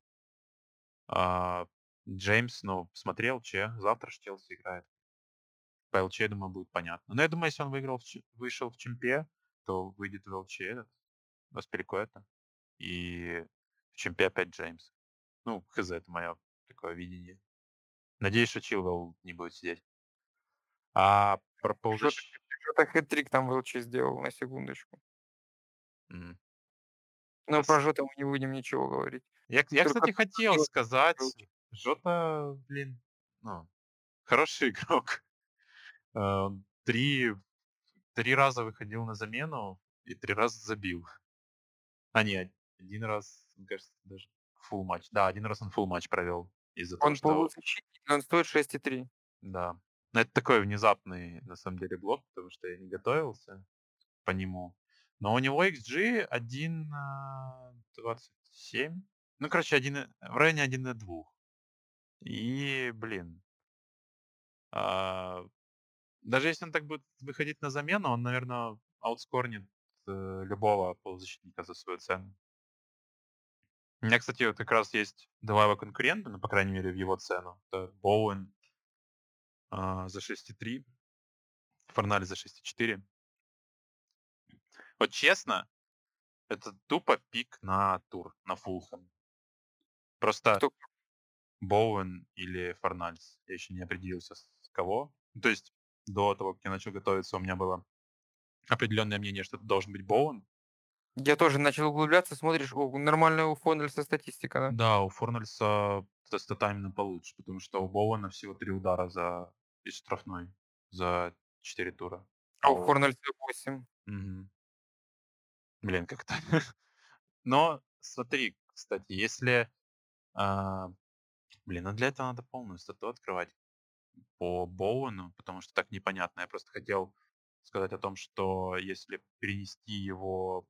B: А, Джеймс, ну, смотрел, Че, завтра ж Челси играет. По ЛЧ, я думаю, будет понятно. Но я думаю, если он выиграл, в вышел в чемпе, то выйдет в ЛЧ этот, Аспиликуэта. И в чемпе опять Джеймс. Ну, хз, это мое такое видение. Надеюсь, что Чилвелл не будет сидеть. А про полузащиту...
A: что-то хэт-трик там Велчи сделал, на секундочку.
B: М.
A: Но
B: Крас-
A: про Жота мы не будем ничего говорить.
B: Я, я,
A: Только
B: кстати, хотел
A: Жота
B: сказать. Жота, блин, ну, хороший игрок. Э, Три, три раза выходил на замену и три раза забил. А, не, один раз, мне кажется, даже фул матч. Да, один раз он фул матч провел из-за того,
A: Он
B: что...
A: полузащитник, и он стоит 6,3.
B: Да. Но это такой внезапный, на самом деле, блок, потому что я не готовился по нему. Но у него XG 1.27. Ну, короче, один, в районе 1.2. И, блин, а, даже если он так будет выходить на замену, он, наверное, аутскорнит э, любого полузащитника за свою цену. У меня, кстати, вот как раз есть два его конкурента, ну, по крайней мере, в его цену. Это Боуэн а, за 6,3, Форнали за 6,4. Вот честно, это тупо пик на тур, на Фулхэм. Просто
A: Кто?
B: Боуэн или Форнальс. Я еще не определился с кого. То есть до того, как я начал готовиться, у меня было определенное мнение, что это должен быть Боуэн.
A: Я тоже начал углубляться, смотришь, о, нормальная у Фоннельса статистика, да?
B: Да, у Форнальса т стата именно получше, потому что у Боуэна всего 3 удара за из штрафной за 4 тура.
A: А
B: А
A: у
B: у
A: Форнальса 8.
B: Мгм. Блин, как-то *laughs* Но смотри, кстати, если, а, блин, ну для этого надо полную стату открывать по Боуэну, потому что так непонятно. Я просто хотел сказать о том, что если перенести его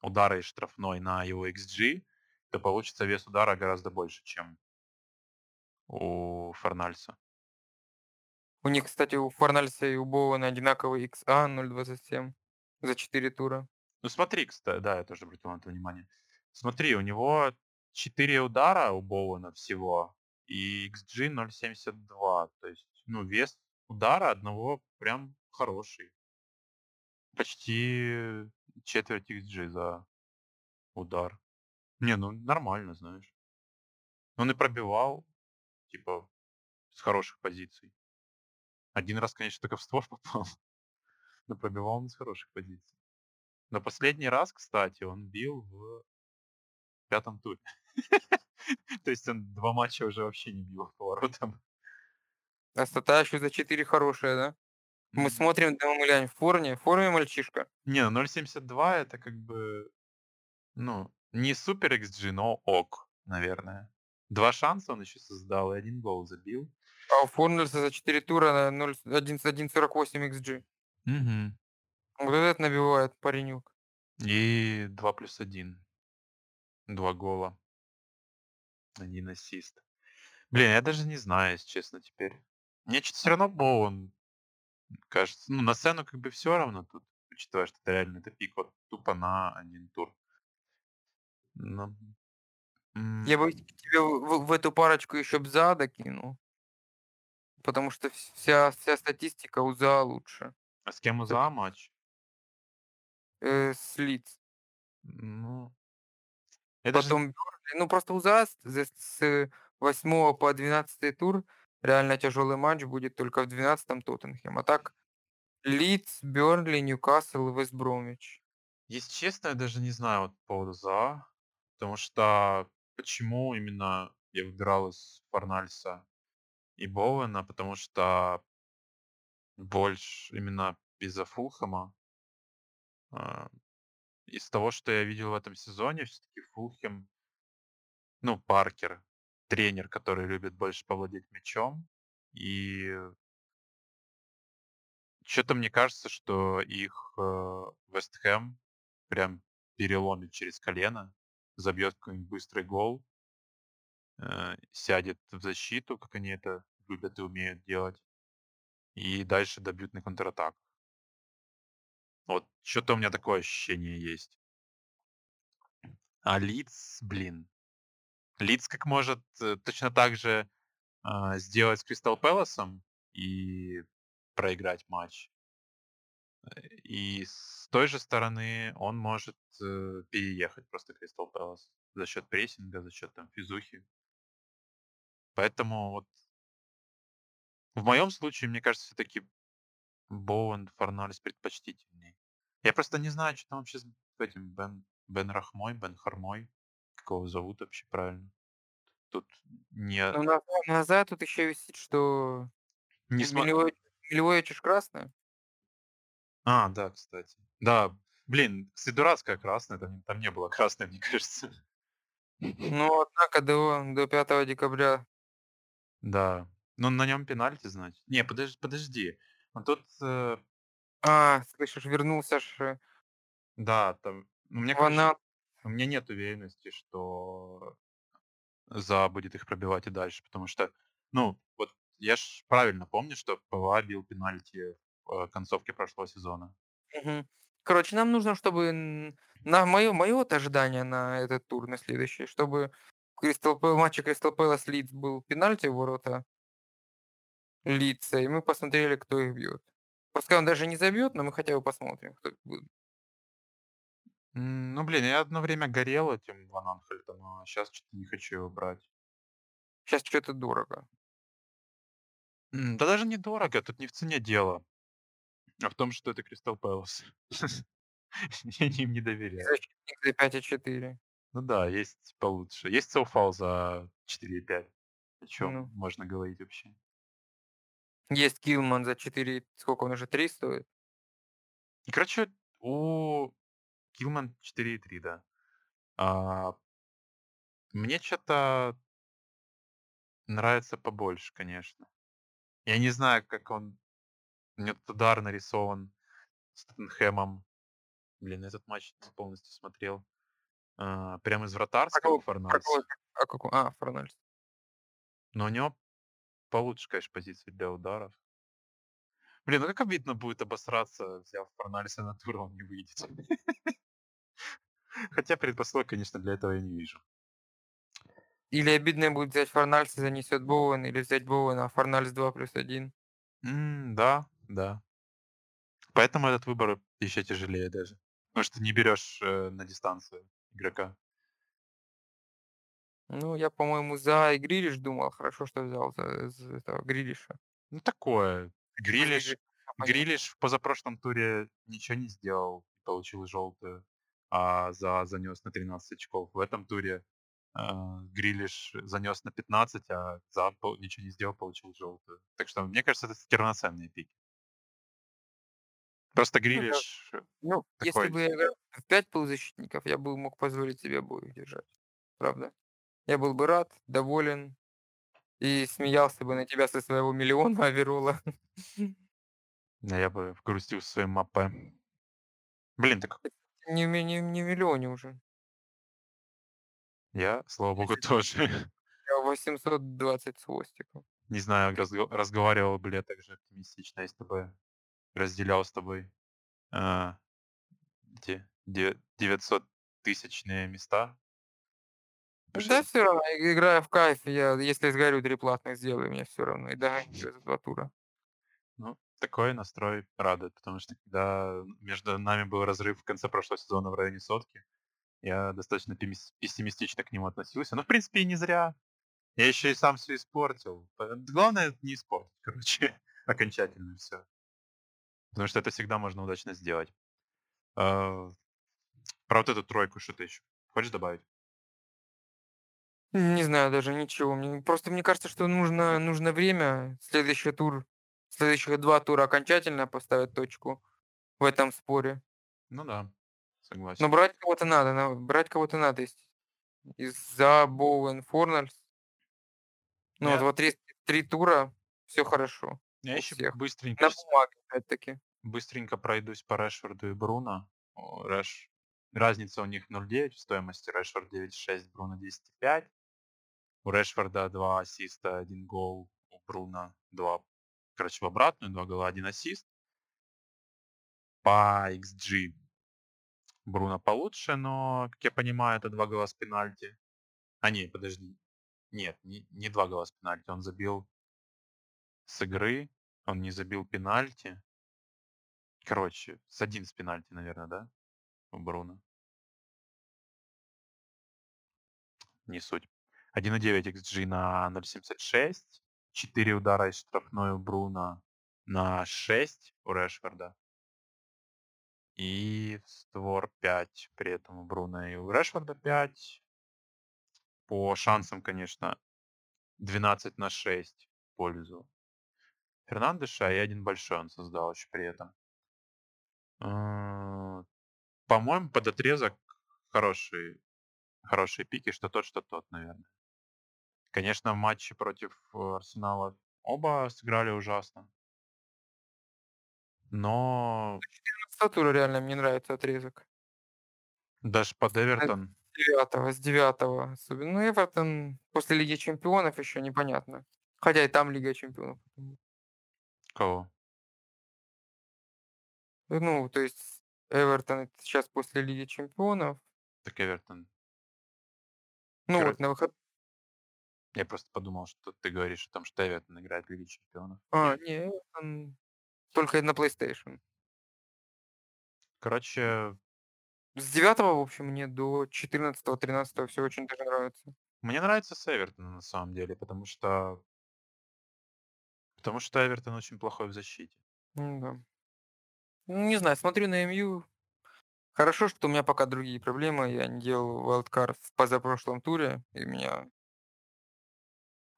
B: удары штрафной на его XG, то получится вес удара гораздо больше, чем у Форнальса.
A: У них, кстати, у Форнальса и у Боуэна одинаковый XA 0.27 за 4 тура.
B: Ну смотри, кста да, я тоже обратил на это внимание. Смотри, у него 4 удара у Боуэна всего и XG 0.72. То есть, ну, вес удара одного прям хороший. Почти четверть XG за удар. Не, ну нормально, знаешь. Он и пробивал, типа, с хороших позиций. Один раз, конечно, только в створ *laughs* попал, но пробивал он с хороших позиций. Но последний раз, кстати, он бил в пятом туре. *laughs* То есть он 2 матча уже вообще не бил по воротам.
A: А стата еще за 4 хорошая, да? Мы смотрим, да мы в форме, в форме мальчишка.
B: Не, ну 0.72 это как бы, ну, не супер XG, но ок, наверное. 2 шанса он еще создал и 1 гол забил.
A: А у Форнальса за 4 тура 0 1 1.48 XG.
B: Мгм.
A: Вот этот набивает паренек.
B: И 2+1. 2 гола. 1 ассист. Блин, я даже не знаю, если честно, теперь. Мне чё-то всё равно Боуэн кажется. Ну, на сцену как бы всё равно тут, учитывая, что это реально это пик вот тупо на 1 тур. Ну, м.
A: Я бы тебе в в эту парочку еще б ЗА докинул. Потому что вс вся вся статистика у ЗА лучше.
B: А с кем у ЗА матч?
A: Э, с Лидс.
B: Ну. Я даже
A: Потом Бёрнли. Ну, просто у ЗА с с 8 по 12 тур реально тяжелый матч будет только в 12 Тоттенхэм. А так Лидс, Бёрнли, Ньюкасл и Вест Бромвич.
B: Если честно, я даже не знаю вот по поводу ЗА, потому что почему именно я выбирал из Форнальса и Боуэна, потому что больше именно из-за Фулхэма. А, из того, что я видел в этом сезоне, всё-таки Фулхэм ну, Паркер, тренер, который любит больше повладеть мячом. И чё-то мне кажется, что их, э, Вест Хэм прям переломит через колено, забьет какой-нибудь быстрый гол. Э, сядет в защиту, как они это любят и умеют делать. И дальше добьют на контратаках. Вот чё-то у меня такое ощущение есть. А Лидс, блин. Лидс как может, э, точно так же, а, сделать с Кристал Пэласом и проиграть матч. Э, и с той же стороны он может, э, переехать просто Кристал Пэлас за счет прессинга, за счет там физухи. Поэтому вот в моем случае, мне кажется, всё-таки Боуэн, Форнальс предпочтительней. Я просто не знаю, чё там вообще с этим Бен Бенрахмой, Бенхармой, как его зовут вообще правильно. Тут не
A: Ну, на ЗА на ЗА тут еще висит, что
B: Не
A: Мильвой Мильвоечиш красная.
B: А, да, кстати. Да, блин, кстати, дурацкая красная, там там не было красной, мне кажется.
A: Ну, однако до до 5 декабря
B: Да, но на нём пенальти, значит. Не, подож подожди. Он тут, э
A: А, слышишь, вернулся ж
B: Да, там, ну, мне, короче,
A: Вана
B: у меня нет уверенности, что Заха будет их пробивать и дальше, потому что, ну, вот я ж правильно помню, что ПВА бил пенальти в, э, концовке прошлого сезона.
A: Мгм. Короче, нам нужно, чтобы на моё вот ожидание на этот тур, на следующий, чтобы Кристал Пэ в матче Кристал Пэлас Лидс был пенальти в ворота Лидса, и мы посмотрели, кто их бьет. Пускай он даже не забьет, но мы хотя бы посмотрим, кто будет.
B: М, ну, блин, я одно время горел этим Ван Анхольтом, а щас чё-то не хочу его брать.
A: Щас чё-то дорого.
B: М, да даже недорого, тут не в цене дело, а в том, что это Кристал Пэлас. *laughs* Я им не
A: И
B: доверяю.
A: защитник за 5,4.
B: Ну да, есть получше. Есть Соуфал за 4,5. О чем
A: Ну.
B: можно говорить вообще?
A: Есть Килман за 4, сколько он уже, 3 стоит?
B: Короче, у Килман 4,3, да. А мне чё-то нравится побольше, конечно. Я не знаю, как он у него тут удар нарисован с Тоттенхэмом. Блин, этот матч полностью смотрел. А, прямо из
A: А
B: вратарского
A: какого
B: Форнальса.
A: какого а како а, Форнальс.
B: Но у него получше, конечно, позиция для ударов. Блин, ну как обидно будет обосраться, взяв Форнальса на тур, а он не выйдет. *laughs* Хотя предпосылок, конечно, для этого я не вижу.
A: Или обидно будет взять Форнальса, занесет Боуэн, или взять Боуэна, а Форнальс 2+1.
B: М, да, да. Поэтому этот выбор еще тяжелее даже. Потому что не берешь, э, на дистанцию игрока.
A: Ну, я, по-моему, за и Грилиш думал. Хорошо, что взял за за этого Грилиша.
B: Ну, такое. Грилиш. Грилиш в позапрошлом туре ничего не сделал, получил желтую, а за занес на 13 очков. В этом туре, а, Грилиш занес на 15, а за ничего не сделал, получил желтую. Так что, мне кажется, это равноценные пики. Просто
A: Ну да.
B: Грилиш
A: Ну, если
B: такой
A: бы я играл в 5 полузащитников, я бы мог позволить себе обоих держать. Правда. Я был бы рад, доволен и смеялся бы на тебя со своего миллиона оверолла. *laughs*
B: Да, я бы грустил своим Мбаппе. Блин, так
A: Не в ми не не в миллионе уже.
B: Я, слава богу, тоже. *laughs*
A: Я 820 с хвостиком.
B: Не знаю, разго разговаривал бы ли я так же оптимистично, если бы разделял с тобой, а, эти девя девятисоттысячные места.
A: Да
B: я
A: всё равно, и играю в кайф. Я, если сгорю 3 платных сделаю, мне всё равно. И догоню за 2 тура.
B: Ну, такой настрой радует, потому что когда между нами был разрыв в конце прошлого сезона в районе сотки, я достаточно пессимистично к нему относился. Но, в принципе, и не зря. Я еще и сам всё испортил. Главное не испортить, *laughs* короче, окончательно всё. Потому что это всегда можно удачно сделать. А, про вот эту тройку что-то еще хочешь добавить?
A: Не знаю даже ничего. Просто мне кажется, что нужно нужно время. Следующий тур, следующих 2 тура окончательно поставить точку в этом споре.
B: Ну да,
A: Но
B: согласен.
A: брать кого-то надо, на брать кого-то надо из из-за Боуэн, Форнальс. Ну, вот вот 3 3 тура, всё хорошо
B: Я еще
A: всех.
B: быстренько
A: На бумаге опять-таки.
B: быстренько пройдусь по Решфорду и Бруно. О, Реш разница у них 0,9 в стоимости. Решфорд 9,6, Бруно 10,5. У Решфорда 2 ассиста, 1 гол. У Бруно 2, короче, в обратную, 2 гола, 1 ассист. По XG Бруно получше, но, как я понимаю, это 2 гола с пенальти. А не, подожди. Нет, не не 2 гола с пенальти. Он забил с игры, он не забил пенальти. Короче, с 1 с пенальти, наверно, да, у Бруно? Не суть. 1,9 XG на 0,76. 4 удара из штрафной у Бруно на 6 у Решфорда. И в створ 5 при этом у Бруно и у Решфорда 5. По шансам, конечно, 12 на 6 в пользу Фернандеша, и 1 большой он создал еще при этом. А, по-моему, под отрезок хорошие хорошие пики, что тот, что тот, наверно. Конечно, в матче против, э, Арсенала оба сыграли ужасно. Но
A: С 14 тура реально мне нравится отрезок.
B: Даже под
A: С
B: Эвертон?
A: 9 с 9 особенно. Ну, Эвертон после Лиги чемпионов еще непонятно. Хотя и там Лига чемпионов.
B: Кого?
A: Ну, то есть Эвертон- щас после Лиги чемпионов.
B: Так Эвертон
A: Ну,
B: Коро
A: вот на выход
B: Я просто подумал, что ты говоришь о том, что Эвертон играет в Лиге чемпионов.
A: А, не, Эвертон только на PlayStation.
B: Короче
A: С 9, в общем, мне до 14-13 всё очень даже нравится.
B: Мне нравится с Эвертоном на самом деле, потому что потому что Эвертон очень плохой в защите.
A: М-да. Ну, не знаю, смотрю на МЮ Хорошо, что у меня пока другие проблемы. Я не делал wildcard в позапрошлом туре, и у меня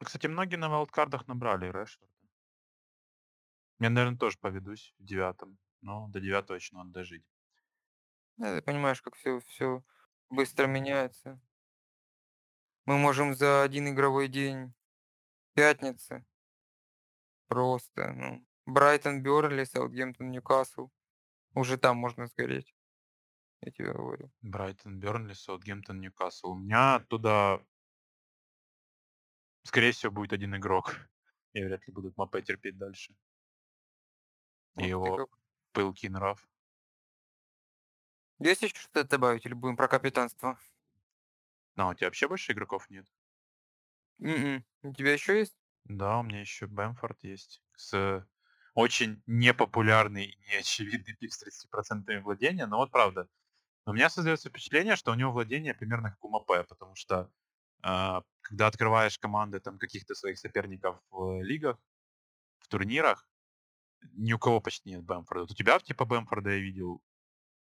B: Ну, Кстати, многие на вайлдкардах набрали Решфорда. Я, наверное, тоже поведусь в девятом. Но до девятого еще надо дожить.
A: Да, ты понимаешь, как все все быстро меняется. Мы можем за один игровой день пятницы просто, ну, Брайтон, Бёрнли, Саутгемптон, Ньюкасл. Уже там можно сгореть, я тебе говорю.
B: Брайтон, Бернли, Саутгемптон, Ньюкасл. У меня оттуда, скорее всего, будет один игрок. *laughs* Я вряд ли буду Мапе терпеть дальше. И
A: Вот ты
B: его
A: как.
B: пылкий нрав.
A: Есть еще что-то добавить или будем про капитанство?
B: А, у тебя вообще больше игроков нет?
A: М-м. У тебя еще есть?
B: Да, у меня еще Бэмфорд есть. С очень непопулярной и неочевидной пик с 30% владения. Но вот правда, у меня создается впечатление, что у него владение примерно как у Мапе, потому что когда открываешь команды там каких-то своих соперников в лигах, в турнирах, ни у кого почти нет Бэмфорда. Вот у тебя типа Бэмфорда я видел,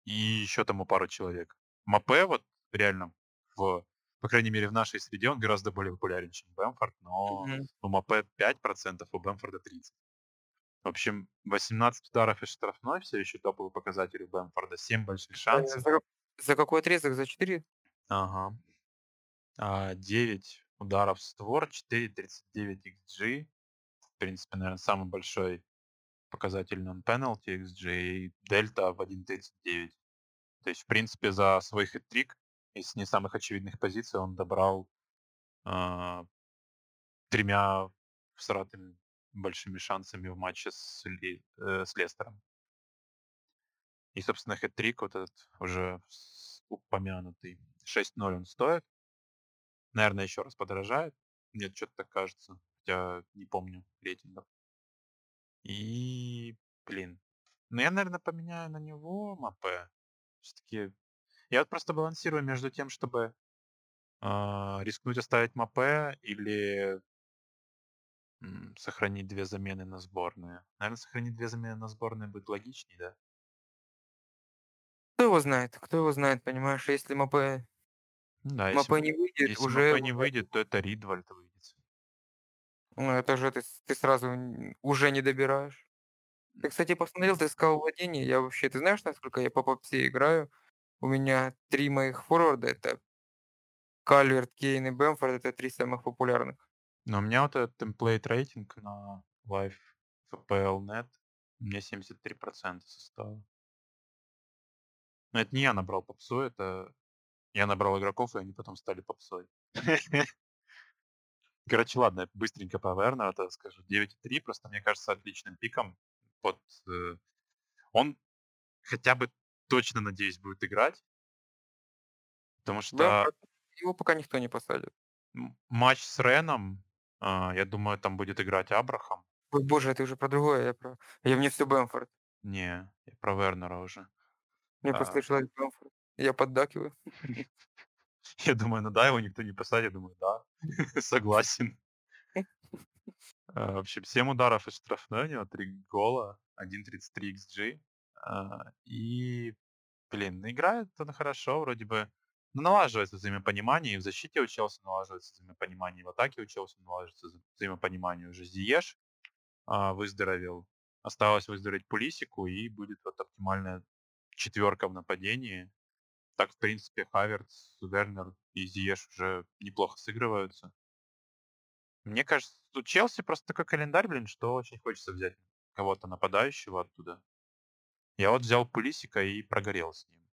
B: и еще там у пару человек. Мапе вот реально в по крайней мере, в нашей среде он гораздо более популярен, чем Бэмфорд, но
A: Мгм.
B: у Мапе 5%, у Бэмфорда 30%. В общем, 18 ударов из штрафной, все еще топовый показатель у Бэмфорда, 7 больших
A: А
B: шансов.
A: За, за какой отрезок? За 4?
B: Ага. А, 9 ударов в створ, 4.39 XG. В принципе, наверное, самый большой показатель non-penalty XG и дельта в 1.39. То есть, в принципе, за свой хет-трик из не самых очевидных позиций он добрал а, тремя всратыми большими шансами в матче с, Ли- э, с Лестером. И, собственно, хет-трик вот этот уже упомянутый. 6-0 он стоит. Наверное, еще раз подорожает. Мне что-то так кажется. Хотя не помню рейтингов. И, блин. Ну, я, наверное, поменяю на него Мапе. Все-таки я вот просто балансирую между тем, чтобы а, рискнуть оставить Мапе или м, сохранить две замены на сборные. Наверное, сохранить две замены на сборные будет логичнее, да?
A: Кто его знает? Кто его знает, понимаешь? Если
B: Ну Да, если,
A: Мапе не выйдет,
B: если
A: уже,
B: Мапе не выйдет, то это Ридвальд выйдет.
A: ну, это же ты, ты сразу уже не добираешь. Ты, кстати, посмотрел, ты искал владение. Я вообще, ты знаешь, насколько я по попсе играю? У меня три моих форварда. Это Кальверт, Кейн и Бэмфорд. Это три самых популярных.
B: Но у меня вот этот темплейт рейтинг на Live FPL.net, у меня 73% состава. Но это не я набрал попсу, это я набрал игроков, и они потом стали попсой. *laughs* Короче, ладно, я быстренько по Вернеру это скажу. 9,3 просто мне кажется отличным пиком. Под, э, он хотя бы точно, надеюсь, будет играть. Потому что
A: Бэмфорд, его пока никто не посадит.
B: матч с Реном, а, я думаю, там будет играть Абрахам.
A: Ой, боже, это уже про другое. Я, про... я мне все Бэмфорд.
B: Не, я про Вернера уже.
A: Мне
B: А.
A: послышалось Бэмфорд. Я поддакиваю. *laughs*
B: Я думаю, ну да, его никто не посадит. Я думаю, да, *laughs* согласен. А, В общем, 7 ударов из штрафной, у него 3 гола, 1.33 XG. А, И, блин, ну играет он хорошо, вроде бы. Ну, налаживается взаимопонимание, и в защите у Челси налаживается взаимопонимание, и в атаке у Челси налаживается вза- взаимопонимание. Уже Зиеш а, выздоровел. Осталось выздороветь Пулисику, и будет вот оптимальная четверка в нападении. Так, в принципе, Хаверц, Вернер и Зиеш уже неплохо сыгрываются. Мне кажется, у Челси просто такой календарь, блин, что очень хочется взять кого-то нападающего оттуда. Я вот взял Пулисика и прогорел с ним.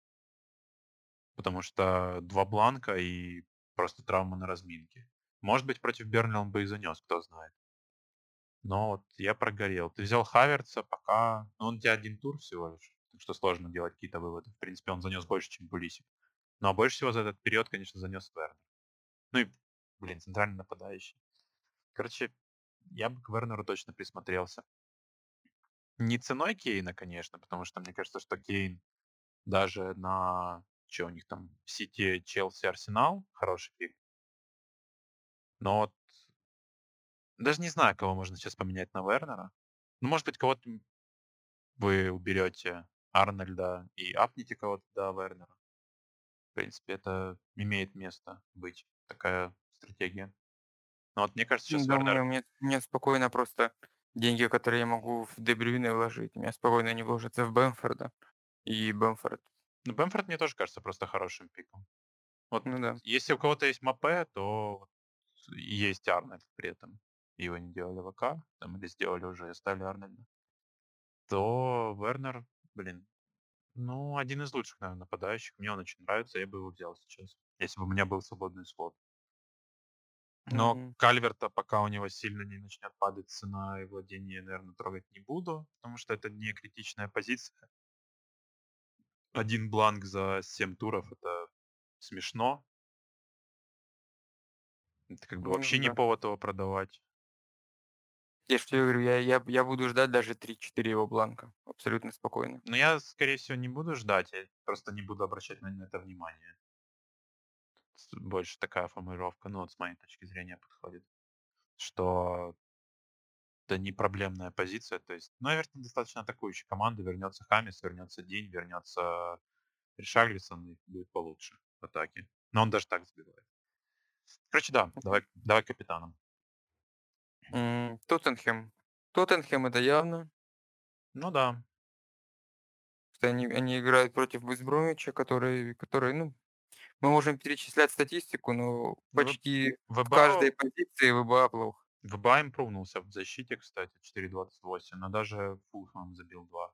B: Потому что два бланка и просто травма на разминке. Может быть, против Бернли он бы и занес, кто знает. Но вот я прогорел. Ты взял Хаверца пока... Ну, он у тебя один тур всего лишь. Что сложно делать какие-то выводы. В принципе, он занес больше, чем Пулисик. А больше всего за этот период, конечно, занес Вернер. Ну и, блин, центральный нападающий. Короче, я бы к Вернеру точно присмотрелся. Не ценой Кейна, конечно, потому что мне кажется, что Кейн даже на... Что у них там? Сити, Челси, Арсенал. Хороший пик. Но вот даже не знаю, кого можно сейчас поменять на Вернера. Ну, может быть, кого-то вы уберете Арнольда и апните кого-то до Вернера. В принципе, это имеет место быть, такая стратегия. Но вот мне кажется, сейчас
A: да,
B: Вернер
A: мне мне спокойно просто деньги, которые я могу в Де Брюйне вложить, у меня спокойно они вложатся в Бэмфорда. И Бэмфорд
B: Ну, Бэмфорд мне тоже кажется просто хорошим пиком. Вот
A: Ну да.
B: если у кого-то есть Маппе, то есть Арнольд при этом. Его не делали в АК, там или сделали уже и оставили Арнольда. То Вернер, блин, ну, один из лучших, наверно, нападающих. Мне он очень нравится, я бы его взял сейчас, если бы у меня был свободный слот. Но
A: Мгм.
B: Кальверта, пока у него сильно не начнет падать цена и владение, наверно, трогать не буду, потому что это не критичная позиция. 1 бланк за 7 туров- это смешно. Это как бы вообще
A: Ну
B: не
A: да.
B: повод его продавать.
A: Я тебе говорю, я я я буду ждать даже 3-4 его бланка абсолютно спокойно.
B: Но я, скорее всего, не буду ждать, я просто не буду обращать на это внимание. Больше такая формулировка, ну, вот с моей точки зрения подходит, что это не проблемная позиция. То есть, ну, Эвертон достаточно атакующая команда. Вернется Хаммис, вернется Дин, вернется Ришарлисон, и будет получше в атаке. Но он даже так забивает. Короче, да, давай давай к капитанам.
A: М, Тоттенхэм. Тоттенхэм- это явно.
B: Ну да.
A: Что они они играют против Вест-Бромвича, который который, ну, мы можем перечислять статистику, но
B: в
A: почти в каждой
B: ВБА
A: позиции ВБА плохо.
B: ВБА импрувнулся в защите, кстати, 4.28, но даже Фулхэм забил 2.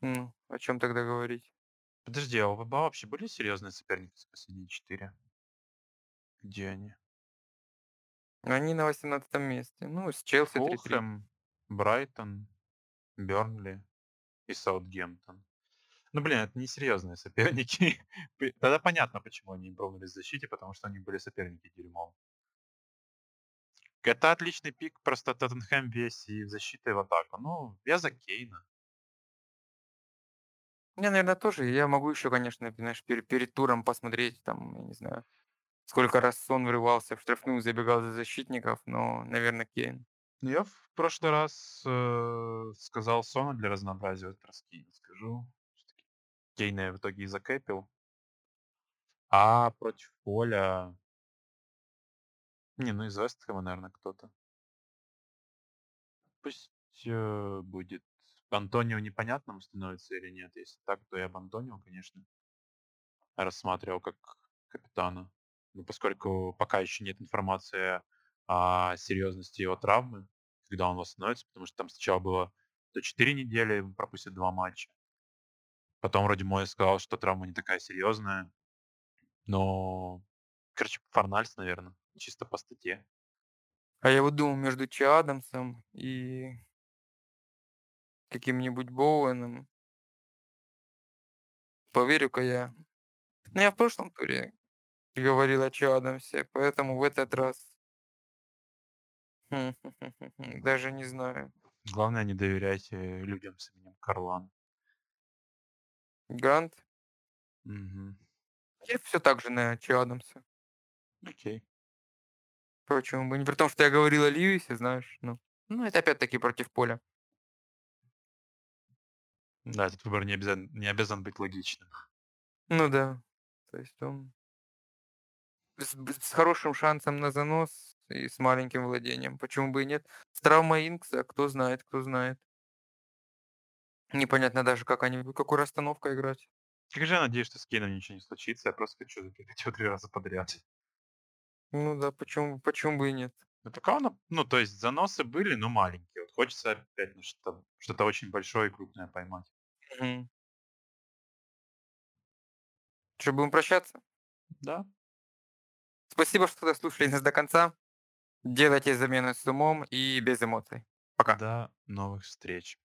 A: Ну, о чём тогда говорить?
B: Подожди, а у ВБА вообще были серьезные соперники за последние 4? Где они?
A: Они на 18 месте. Ну, с Челси 3-3.
B: Фулхэм, Брайтон, Бёрнли и Саутгемптон. Ну, блин, это несерьезные *laughs* соперники. Тогда понятно, почему они импрувнулись в защите, потому что у них были соперники дерьмо. Это отличный пик, просто Тоттенхэм весь и в защиту, и в атаку. Ну, я за Кейна.
A: Не, наверно, тоже. Я могу ещё, конечно, знаешь, перед перед туром посмотреть, там, я не знаю, сколько раз Сон врывался в штрафную, забегал за защитников, но, наверно, Кейн.
B: Ну, я в прошлый раз, э, сказал Сона для разнообразия, в этот раз Кейна скажу. Кейна я в итоге и закэпил. А против Поля Не, ну, из Вест-Хэма, наверно, кто-то. Пусть, э, будет Антонио, непонятно, становится или нет. Если так, то я бы Антонио, конечно рассматривал как капитана. Но поскольку пока ещё нет информации о серьезности его травмы, когда он восстановится, потому что там сначала было то 4 недели, пропустят 2 матча. Потом вроде Моyes сказал, что травма не такая серьезная. Но, короче, Форнальс, наверно, чисто по статье.
A: А я вот думал между Че Адамсом и каким-нибудь Боуэном. Поверю-ка я. Ну, я в прошлом туре говорил о Адамсе, поэтому в этот раз *laughs* даже не знаю.
B: Главное, не доверяйте людям с именем Карлан.
A: Грант?
B: Мгм.
A: Я всё так же на Адамса.
B: Окей.
A: Почему бы не При том, что я говорил о Льюисе, знаешь, ну ну, это опять-таки против Поля.
B: Да, этот выбор не обязан не обязан быть логичным.
A: Ну да. То есть он с с хорошим шансом на занос и с маленьким владением. Почему бы и нет? С травмой Инкса, кто знает кто знает. Непонятно даже, как они будут, какой расстановкой играть.
B: Как же я надеюсь, что с Кейном ничего не случится. Я просто хочу закэпить *laughs* его 3 раза подряд.
A: Ну да, почему почему бы и нет?
B: Ну, пока оно ну, то есть заносы были, но маленькие. Вот хочется опять, ну, что-то что-то очень большое и крупное поймать.
A: Мгм. Чё, будем прощаться?
B: Да.
A: Спасибо, что дослушали нас до конца. Делайте замены с умом и без эмоций. Пока.
B: До новых встреч.